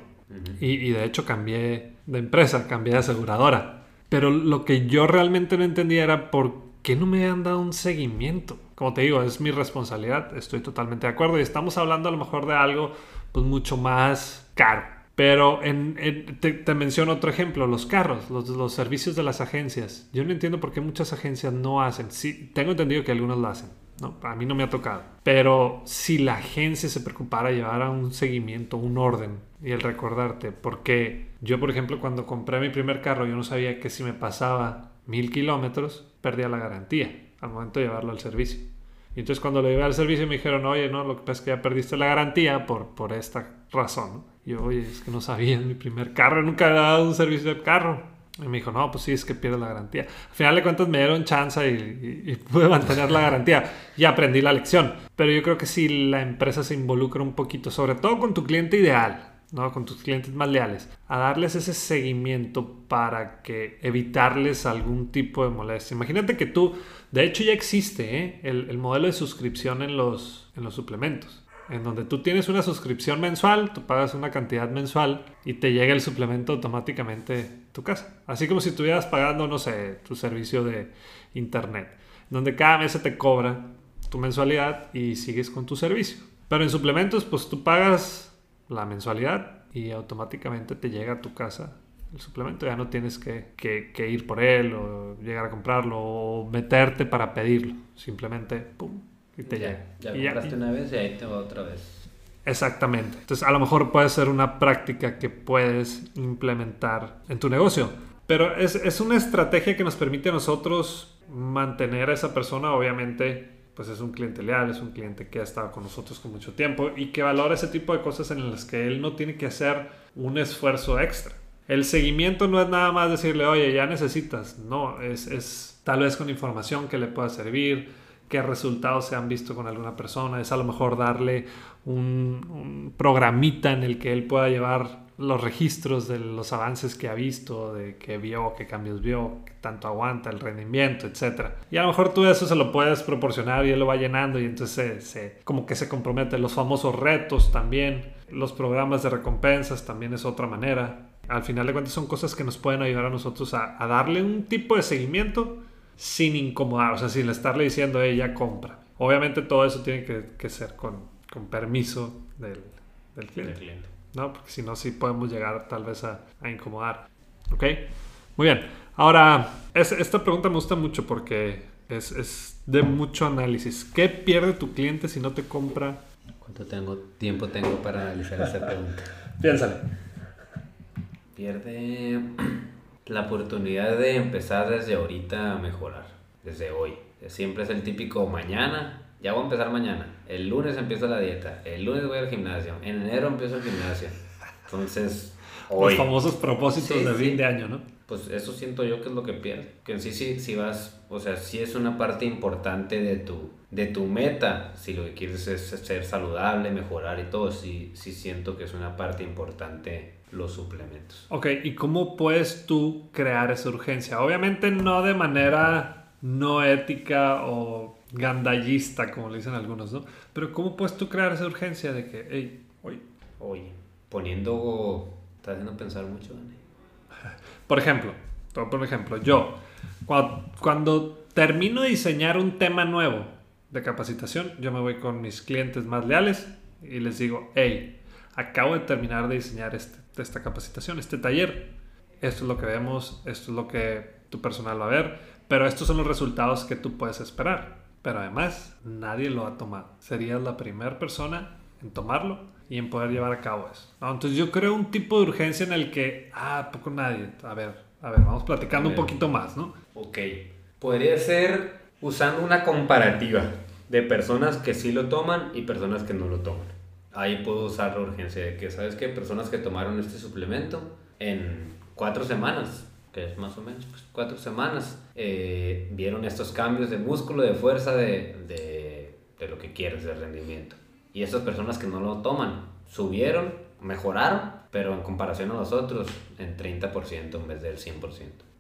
y, y de hecho cambié de empresa, cambié de aseguradora. Pero lo que yo realmente no entendía era por qué no me han dado un seguimiento. Como te digo, es mi responsabilidad, estoy totalmente de acuerdo y estamos hablando a lo mejor de algo pues mucho más caro. Pero en, en- te, te menciono otro ejemplo, los carros, los, los servicios de las agencias. Yo no entiendo por qué muchas agencias no hacen. Sí, tengo entendido que algunos lo hacen. No, a mí no me ha tocado. Pero si la agencia se preocupara llevar a un seguimiento, un orden y el recordarte, porque yo, por ejemplo, cuando compré mi primer carro, yo no sabía que si me pasaba mil kilómetros, perdía la garantía al momento de llevarlo al servicio. Y entonces cuando lo llevé al servicio me dijeron, oye, no, lo que pasa es que ya perdiste la garantía por, por esta razón. Y yo, oye, es que no sabía, es mi primer carro, nunca había dado un servicio de carro. Y me dijo, no, pues sí, es que pierdes la garantía. Al final de cuentas me dieron chance y, y- y pude mantener la garantía. Y aprendí la lección. Pero yo creo que si la empresa se involucra un poquito, sobre todo con tu cliente ideal, ¿no? con tus clientes más leales, a darles ese seguimiento para que evitarles algún tipo de molestia. Imagínate que tú, de hecho ya existe ¿eh? el, el modelo de suscripción en los, en los suplementos en donde tú tienes una suscripción mensual, tú pagas una cantidad mensual y te llega el suplemento automáticamente a tu casa. Así como si estuvieras pagando, no sé, tu servicio de internet, donde cada mes se te cobra tu mensualidad y sigues con tu servicio. Pero en suplementos, pues tú pagas la mensualidad y automáticamente te llega a tu casa el suplemento. Ya no tienes que, que- que ir por él o llegar a comprarlo o meterte para pedirlo. Simplemente, pum, y te ya, llega. ya Y ya- una vez y ahí te va otra vez. Exactamente. Entonces, a lo mejor puede ser una práctica que puedes implementar en tu negocio. Pero es, es una estrategia que nos permite a nosotros mantener a esa persona, obviamente, pues es un cliente leal, es un cliente que ha estado con nosotros con mucho tiempo y que valora ese tipo de cosas en las que él no tiene que hacer un esfuerzo extra. El seguimiento no es nada más decirle, oye, ya necesitas. No, es, es tal vez con información que le pueda servir, qué resultados se han visto con alguna persona. Es a lo mejor darle un, programita en el que él pueda llevar los registros de los avances que ha visto, de qué vio, qué cambios vio, qué tanto aguanta el rendimiento, etc. Y a lo mejor tú eso se lo puedes proporcionar y él lo va llenando y entonces se, se- como que se compromete. Los famosos retos también, los programas de recompensas también es otra manera. Al final de cuentas son cosas que nos pueden ayudar a nosotros a, a darle un tipo de seguimiento sin incomodar, o sea, sin estarle diciendo, ella compra. Obviamente todo eso tiene que, que ser con, con permiso del, del del cliente. cliente. ¿no? Porque si no, sí podemos llegar tal vez a, a incomodar. ¿Ok? Muy bien. Ahora, es- esta pregunta me gusta mucho porque es, es de mucho análisis. ¿Qué pierde tu cliente si no te compra? ¿Cuánto tengo, tiempo tengo para analizar esta pregunta? Piénsale. Pierde la oportunidad de empezar desde ahorita a mejorar, desde hoy. Siempre es el típico mañana, ya voy a empezar mañana. El lunes empiezo la dieta, el lunes voy al gimnasio, en enero empiezo el gimnasio. Entonces, hoy. Los famosos propósitos Sí, de sí. fin de año, ¿no? Pues eso siento yo que es lo que pierde. Que en sí, sí, sí vas, o sea, sí es una parte importante de tu, de tu meta. Si lo que quieres es ser saludable, mejorar y todo, sí, sí siento que es una parte importante los suplementos. Ok, ¿y cómo puedes tú crear esa urgencia? Obviamente no de manera no ética o gandallista, como le dicen algunos, ¿no? Pero ¿cómo puedes tú crear esa urgencia de que, hey, oye, Oye, poniendo, estás haciendo pensar mucho, Dani. Por ejemplo, un ejemplo. Yo, cuando, cuando termino de diseñar un tema nuevo de capacitación, yo me voy con mis clientes más leales y les digo, hey, acabo de terminar de diseñar este- esta capacitación, este taller. Esto es lo que vemos, esto es lo que tu personal va a ver, pero estos son los resultados que tú puedes esperar. Pero además, nadie lo ha tomado. Serías la primera persona en tomarlo y en poder llevar a cabo eso. ¿no? Entonces yo creo un tipo de urgencia en el que, ah, poco nadie. A ver, a ver, vamos platicando A un ver. poquito más, ¿no? Ok. Podría ser usando una comparativa de personas que sí lo toman y personas que no lo toman. Ahí puedo usar la urgencia de que, ¿sabes qué? Personas que tomaron este suplemento en cuatro semanas, que es más o menos pues, cuatro semanas, eh, vieron estos cambios de músculo, de fuerza, de, de, de lo que quieres, de rendimiento. Y esas personas que no lo toman, subieron, mejoraron, pero en comparación a los otros, en 30% en vez del 100%.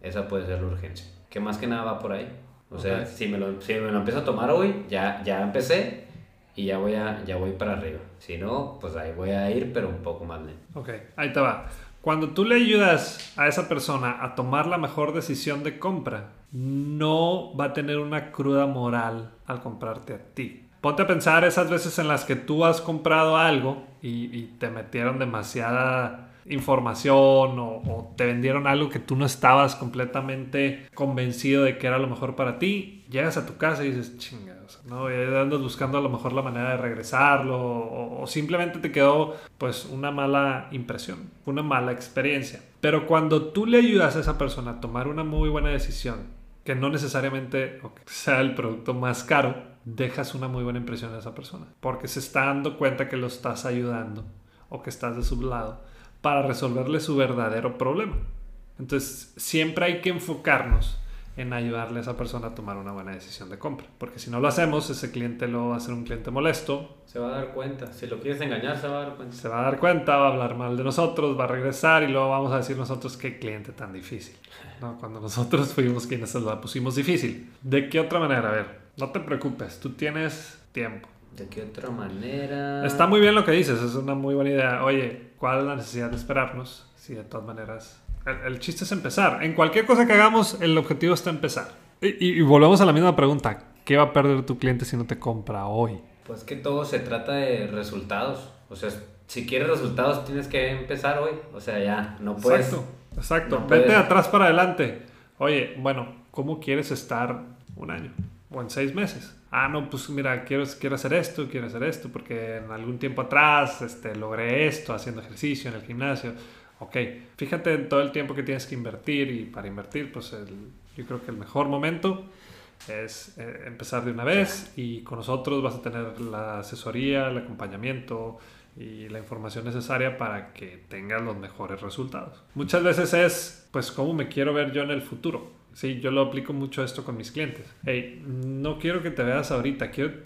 Esa puede ser la urgencia. Que más que nada va por ahí. O sea, Ok. si, me lo, si me lo empiezo a tomar hoy, ya, ya empecé y ya voy, a, ya voy para arriba. Si no, pues ahí voy a ir, pero un poco más lento. Ok, ahí te va. Cuando tú le ayudas a esa persona a tomar la mejor decisión de compra, no va a tener una cruda moral al comprarte a ti. Ponte a pensar esas veces en las que tú has comprado algo y, y te metieron demasiada información o, te vendieron algo que tú no estabas completamente convencido de que era lo mejor para ti, llegas a tu casa y dices, chingados, ¿no? Y andas buscando a lo mejor la manera de regresarlo o, simplemente te quedó pues una mala impresión, una mala experiencia. Pero cuando tú le ayudas a esa persona a tomar una muy buena decisión, que no necesariamente sea el producto más caro, dejas una muy buena impresión a esa persona, porque se está dando cuenta que lo estás ayudando o que estás de su lado para resolverle su verdadero problema. Entonces, siempre hay que enfocarnos en ayudarle a esa persona a tomar una buena decisión de compra. Porque si no lo hacemos, ese cliente lo va a ser un cliente molesto. Se va a dar cuenta. Si lo quieres engañar, se va a dar cuenta. Se va a dar cuenta, va a hablar mal de nosotros, va a regresar y luego vamos a decir nosotros qué cliente tan difícil. ¿no? Cuando nosotros fuimos quienes se la pusimos difícil. ¿De qué otra manera? A ver, no te preocupes, tú tienes tiempo. ¿De qué otra manera? Está muy bien lo que dices, es una muy buena idea. Oye, ¿cuál es la necesidad de esperarnos? Si de todas maneras. El, chiste es empezar. En cualquier cosa que hagamos, el objetivo está empezar. Y, y, volvemos a la misma pregunta. ¿Qué va a perder tu cliente si no te compra hoy? Pues que todo se trata de resultados. O sea, si quieres resultados, tienes que empezar hoy. O sea, ya, no puedes. Exacto, exacto. Vete de atrás para adelante. Oye, bueno, ¿cómo quieres estar un año? O en seis meses ah, no, pues mira, quiero, quiero hacer esto, quiero hacer esto, porque en algún tiempo atrás este, logré esto haciendo ejercicio en el gimnasio. Ok, fíjate en todo el tiempo que tienes que invertir y para invertir, pues yo creo que el mejor momento es eh, empezar de una vez y con nosotros vas a tener la asesoría, el acompañamiento y la información necesaria para que tengas los mejores resultados. Muchas veces es, pues, cómo me quiero ver yo en el futuro Sí, yo lo aplico mucho esto con mis clientes. Hey, no quiero que te veas ahorita, quiero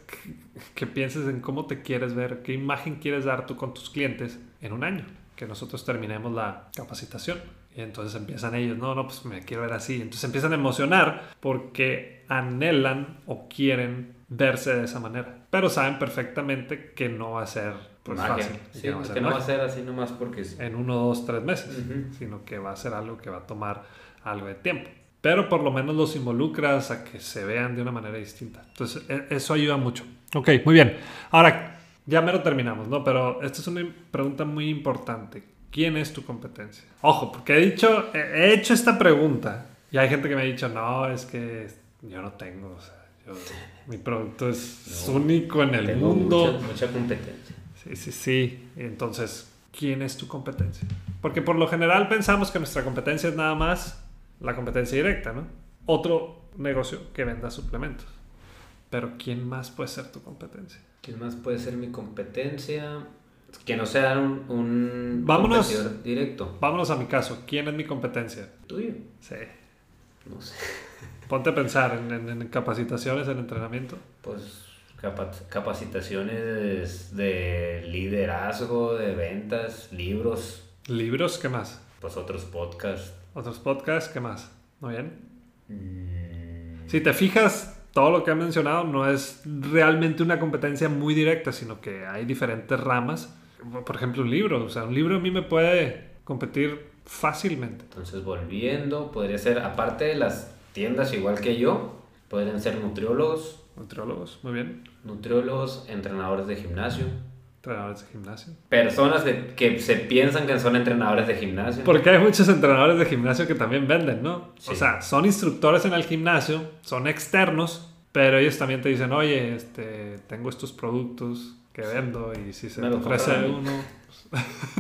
que, pienses en cómo te quieres ver, qué imagen quieres dar tú con tus clientes en un año, que nosotros terminemos la capacitación. Y entonces empiezan ellos, no, no, pues me quiero ver así. Entonces empiezan a emocionar porque anhelan o quieren verse de esa manera. Pero saben perfectamente que no va a ser pues, fácil. Sí, que, no, que no va a ser así nomás porque En uno, dos, tres meses, sino que va a ser algo que va a tomar algo de tiempo pero por lo menos los involucras a que se vean de una manera distinta. Entonces, e, eso ayuda mucho. Ok, muy bien. Ahora, ya mero terminamos, ¿no? Pero esta es una pregunta muy importante. ¿Quién es tu competencia? Ojo, porque he dicho, he hecho esta pregunta y hay gente que me ha dicho, no, es que yo no tengo, o sea, mi producto es único en el mundo. Mucha, mucha competencia. Sí, sí, sí. Entonces, ¿quién es tu competencia? Porque por lo general pensamos que nuestra competencia es nada más la competencia directa, ¿no? Otro negocio que venda suplementos. Pero ¿quién más puede ser tu competencia? ¿Quién más puede ser mi competencia? Que no sea un, un vámonos, directo. Vámonos a mi caso. ¿Quién es mi competencia? ¿Tuyo? Sí. No sé. Ponte a pensar en, en, capacitaciones, en entrenamiento. Pues capacitaciones de liderazgo, de ventas, libros. ¿Libros? ¿Qué más? Pues otros podcasts. Otros podcasts, ¿qué más? ¿No bien? Mm. Si te fijas, todo lo que he mencionado no es realmente una competencia muy directa, sino que hay diferentes ramas. Por ejemplo, un libro. O sea, un libro a mí me puede competir fácilmente. Entonces, volviendo, podría ser, aparte de las tiendas igual que yo, podrían ser nutriólogos. Nutriólogos, muy bien. Nutriólogos, entrenadores de gimnasio Entrenadores de gimnasio. Personas que, se piensan que son entrenadores de gimnasio. Porque hay muchos entrenadores de gimnasio que también venden, ¿no? O sea, son instructores en el gimnasio, son externos, pero ellos también te dicen, oye, este, tengo estos productos que vendo y si se te ofrece uno,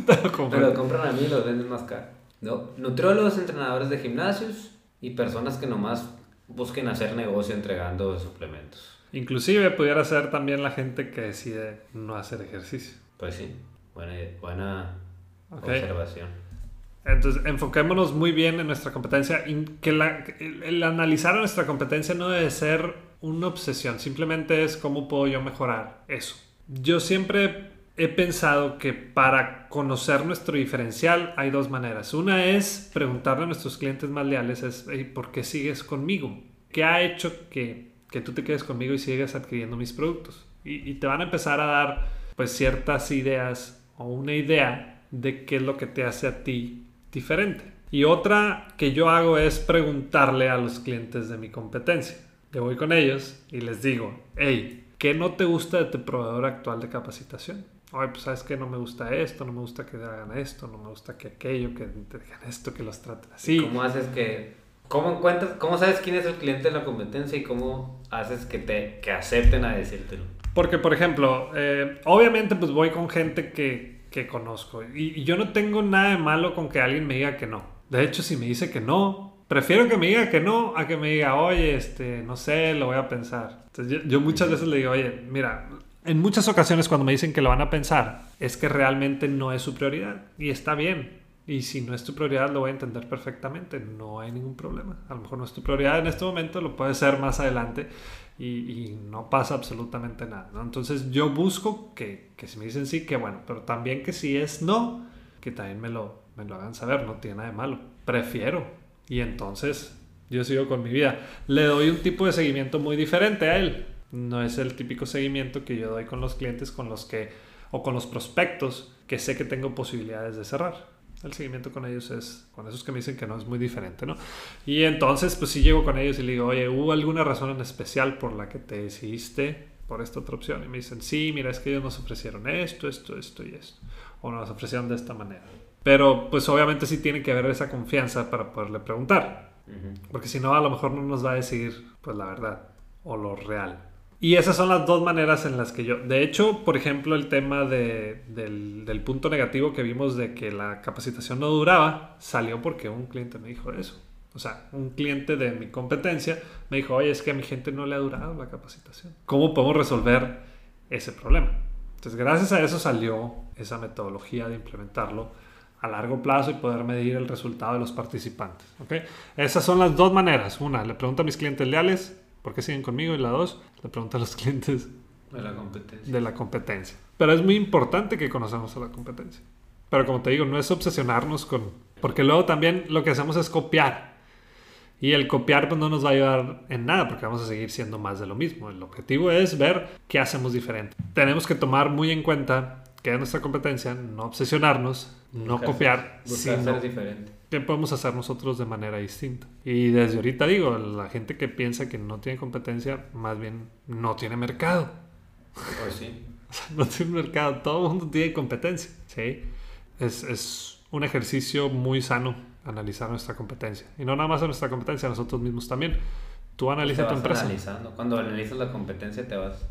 te lo compran. Me lo compran a mí y los venden más caro. No, nutriólogos, entrenadores de gimnasios y personas que nomás busquen hacer negocio entregando suplementos. Inclusive pudiera ser también la gente que decide no hacer ejercicio. Pues sí, buena, buena observación. Entonces, enfoquémonos muy bien en nuestra competencia. Que el, analizar nuestra competencia no debe ser una obsesión, simplemente es cómo puedo yo mejorar eso. Yo siempre he pensado que para conocer nuestro diferencial hay dos maneras. Una es preguntarle a nuestros clientes más leales, es, ¿por qué sigues conmigo? ¿Qué ha hecho que que tú te quedes conmigo y sigas adquiriendo mis productos. y, y te van a empezar a dar pues ciertas ideas o una idea de qué es lo que te hace a ti diferente. Y otra que yo hago es preguntarle a los clientes de mi competencia. Yo voy con ellos y les digo, hey, ¿qué no te gusta de tu proveedor actual de capacitación? Oye, pues sabes que no me gusta esto, no me gusta que hagan esto, no me gusta que aquello, que te digan esto, que los traten así. ¿Cómo haces que, cómo encuentras, cómo sabes quién es el cliente de la competencia y cómo haces que te, que acepten a decírtelo? Porque, por ejemplo, eh, obviamente pues voy con gente que, que conozco y, y yo no tengo nada de malo con que alguien me diga que no. De hecho, si me dice que no, prefiero que me diga que no a que me diga, oye, este, no sé, lo voy a pensar. Entonces, yo, yo muchas veces le digo, oye, mira, en muchas ocasiones cuando me dicen que lo van a pensar, es que realmente no es su prioridad. Y está bien. Y si no es tu prioridad, lo voy a entender perfectamente. No hay ningún problema. A lo mejor no es tu prioridad en este momento, lo puede ser más adelante. Y, y no pasa absolutamente nada. ¿no? Entonces yo busco que, que si me dicen sí, que bueno. Pero también que si es no, que también me lo, me lo hagan saber. No tiene nada de malo. Prefiero. Y entonces yo sigo con mi vida. Le doy un tipo de seguimiento muy diferente a él no es el típico seguimiento que yo doy con los clientes con los que o con los prospectos que sé que tengo posibilidades de cerrar. El seguimiento con ellos es con esos que me dicen que no es muy diferente, ¿no? Y entonces pues sí llego con ellos y le digo, "Oye, ¿hubo alguna razón en especial por la que te decidiste por esta otra opción?" Y me dicen, "Sí, mira, es que ellos nos ofrecieron esto, esto, esto y esto o nos ofrecieron de esta manera." Pero pues obviamente sí tiene que haber esa confianza para poderle preguntar. Uh -huh. Porque si no, a lo mejor no nos va a decir pues la verdad o lo real. Y esas son las dos maneras en las que yo... De hecho, por ejemplo, el tema de, del, del, punto negativo que vimos de que la capacitación no duraba, salió porque un cliente me dijo eso. O sea, un cliente de mi competencia me dijo, oye, es que a mi gente no le ha durado la capacitación. ¿Cómo podemos resolver ese problema? Entonces, gracias a eso salió esa metodología de implementarlo a largo plazo y poder medir el resultado de los participantes. ¿okay? Esas son las dos maneras. Una, le pregunto a mis clientes leales ¿Por qué siguen conmigo? Y la dos, le pregunto a los clientes de la competencia. De la competencia. Pero es muy importante que conozcamos a la competencia. Pero como te digo, no es obsesionarnos con... Porque luego también lo que hacemos es copiar. Y el copiar pues, no nos va a ayudar en nada porque vamos a seguir siendo más de lo mismo. El objetivo es ver qué hacemos diferente. Tenemos que tomar muy en cuenta que es nuestra competencia, no obsesionarnos, no buscar copiar, buscar sino ser diferente. Qué podemos hacer nosotros de manera distinta. Y desde ahorita digo, la gente que piensa que no tiene competencia, más bien no tiene mercado. Pues sí. o sea, no tiene mercado, todo el mundo tiene competencia. ¿sí? Es, es un ejercicio muy sano analizar nuestra competencia. Y no nada más a nuestra competencia, a nosotros mismos también. Tú analiza tu empresa. Analizando. Cuando analizas la competencia te vas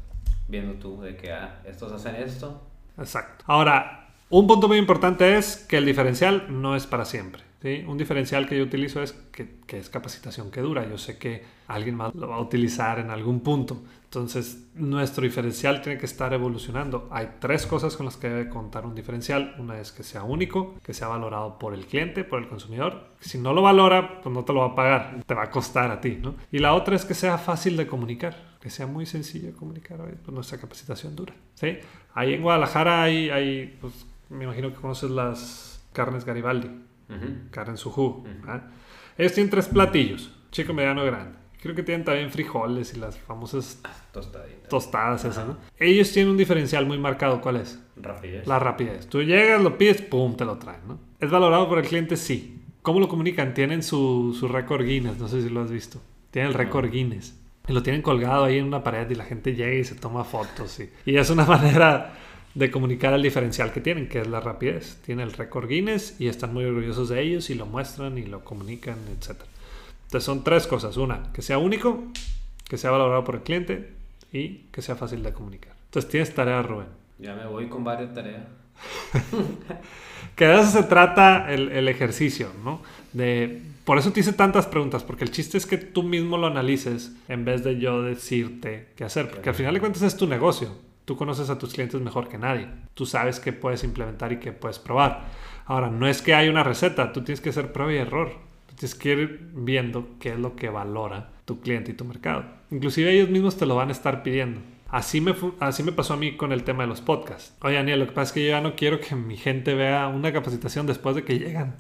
viendo tú de que ah, estos hacen esto, Exacto. Ahora, un punto muy importante es que el diferencial no es para siempre. Un diferencial que yo utilizo es que, es capacitación que dura. Yo sé que alguien más lo va a utilizar en algún punto. Entonces, nuestro diferencial tiene que estar evolucionando. Hay tres cosas con las que debe contar un diferencial. Una es que sea único, que sea valorado por el cliente, por el consumidor. Si no lo valora, pues no te lo va a pagar. Te va a costar a ti. ¿no? Y la otra es que sea fácil de comunicar que sea muy sencillo comunicar, pues nuestra capacitación dura. ¿sí? Ahí en Guadalajara hay, hay pues, me imagino que conoces las carnes Garibaldi, uh -huh. carne. Ellos tienen tres platillos, chico, mediano, grande. Creo que tienen también frijoles y las famosas Tostaditas. tostadas esas, ¿no? Ellos tienen un diferencial muy marcado, ¿cuál es? Rapidez. La rapidez. Tú llegas, lo pides, pum, te lo traen, ¿no? ¿Es valorado por el cliente? Sí. ¿Cómo lo comunican? Tienen su, su récord Guinness, no sé si lo has visto. Tienen el récord. Guinness. Y lo tienen colgado ahí en una pared y la gente llega y se toma fotos. Y, y es una manera de comunicar el diferencial que tienen, que es la rapidez. Tienen el récord Guinness y están muy orgullosos de ellos y lo muestran y lo comunican, etc. Entonces son tres cosas. Una, que sea único, que sea valorado por el cliente y que sea fácil de comunicar. Entonces tienes tarea, Rubén. Ya me voy con varias tareas. que de eso se trata el, el ejercicio, ¿no? De, por eso te hice tantas preguntas, porque el chiste es que tú mismo lo analices en vez de yo decirte qué hacer, porque al final de cuentas es tu negocio. Tú conoces a tus clientes mejor que nadie. Tú sabes qué puedes implementar y qué puedes probar. Ahora, no es que hay una receta, tú tienes que hacer prueba y error. Tienes que ir viendo qué es lo que valora tu cliente y tu mercado. Inclusive ellos mismos te lo van a estar pidiendo. Así me, así me pasó a mí con el tema de los podcasts. Oye, Daniel, lo que pasa es que yo ya no quiero que mi gente vea una capacitación después de que llegan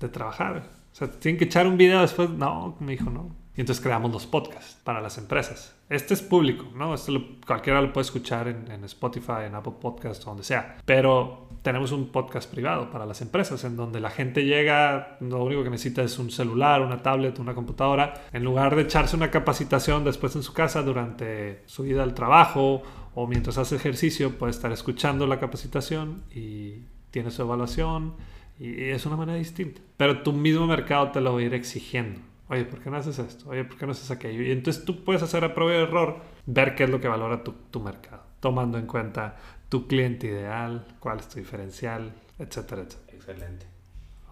de trabajar. O sea, tienen que echar un video después. No, me dijo no. Y entonces creamos los podcasts para las empresas. Este es público, ¿no? Este lo- cualquiera lo puede escuchar en, en Spotify, en Apple Podcasts, donde sea. Pero tenemos un podcast privado para las empresas en donde la gente llega, lo único que necesita es un celular, una tablet, una computadora. En lugar de echarse una capacitación después en su casa durante su ida al trabajo o mientras hace ejercicio, puede estar escuchando la capacitación y tiene su evaluación y es una manera distinta. Pero tu mismo mercado te lo va a ir exigiendo. Oye, ¿por qué no haces esto? Oye, ¿por qué no haces aquello? Y entonces tú puedes hacer a prueba de error, ver qué es lo que valora tu, tu mercado, tomando en cuenta tu cliente ideal, cuál es tu diferencial, etcétera, etcétera. Excelente.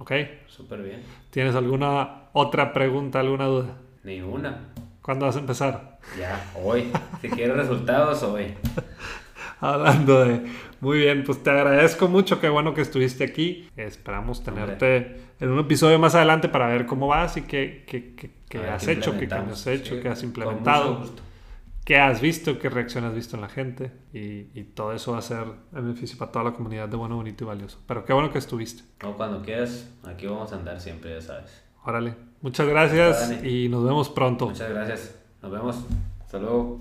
¿Ok? Súper bien. ¿Tienes alguna otra pregunta, alguna duda? Ni una. ¿Cuándo vas a empezar? Ya, hoy. Si quieres resultados, hoy. Hablando de... Muy bien, pues te agradezco mucho, qué bueno que estuviste aquí. Esperamos tenerte en un episodio más adelante para ver cómo vas y qué, qué, qué- qué ver has hecho, qué cambios has hecho, Sí, qué has implementado. qué has visto, qué reacción has visto en la gente y, y todo eso va a ser en beneficio para toda la comunidad de Bueno, Bonito y Valioso. Pero qué bueno que estuviste. No, cuando quieras, aquí vamos a andar siempre, ya sabes. Órale. Muchas gracias y nos vemos pronto. Muchas gracias. Nos vemos. Hasta luego.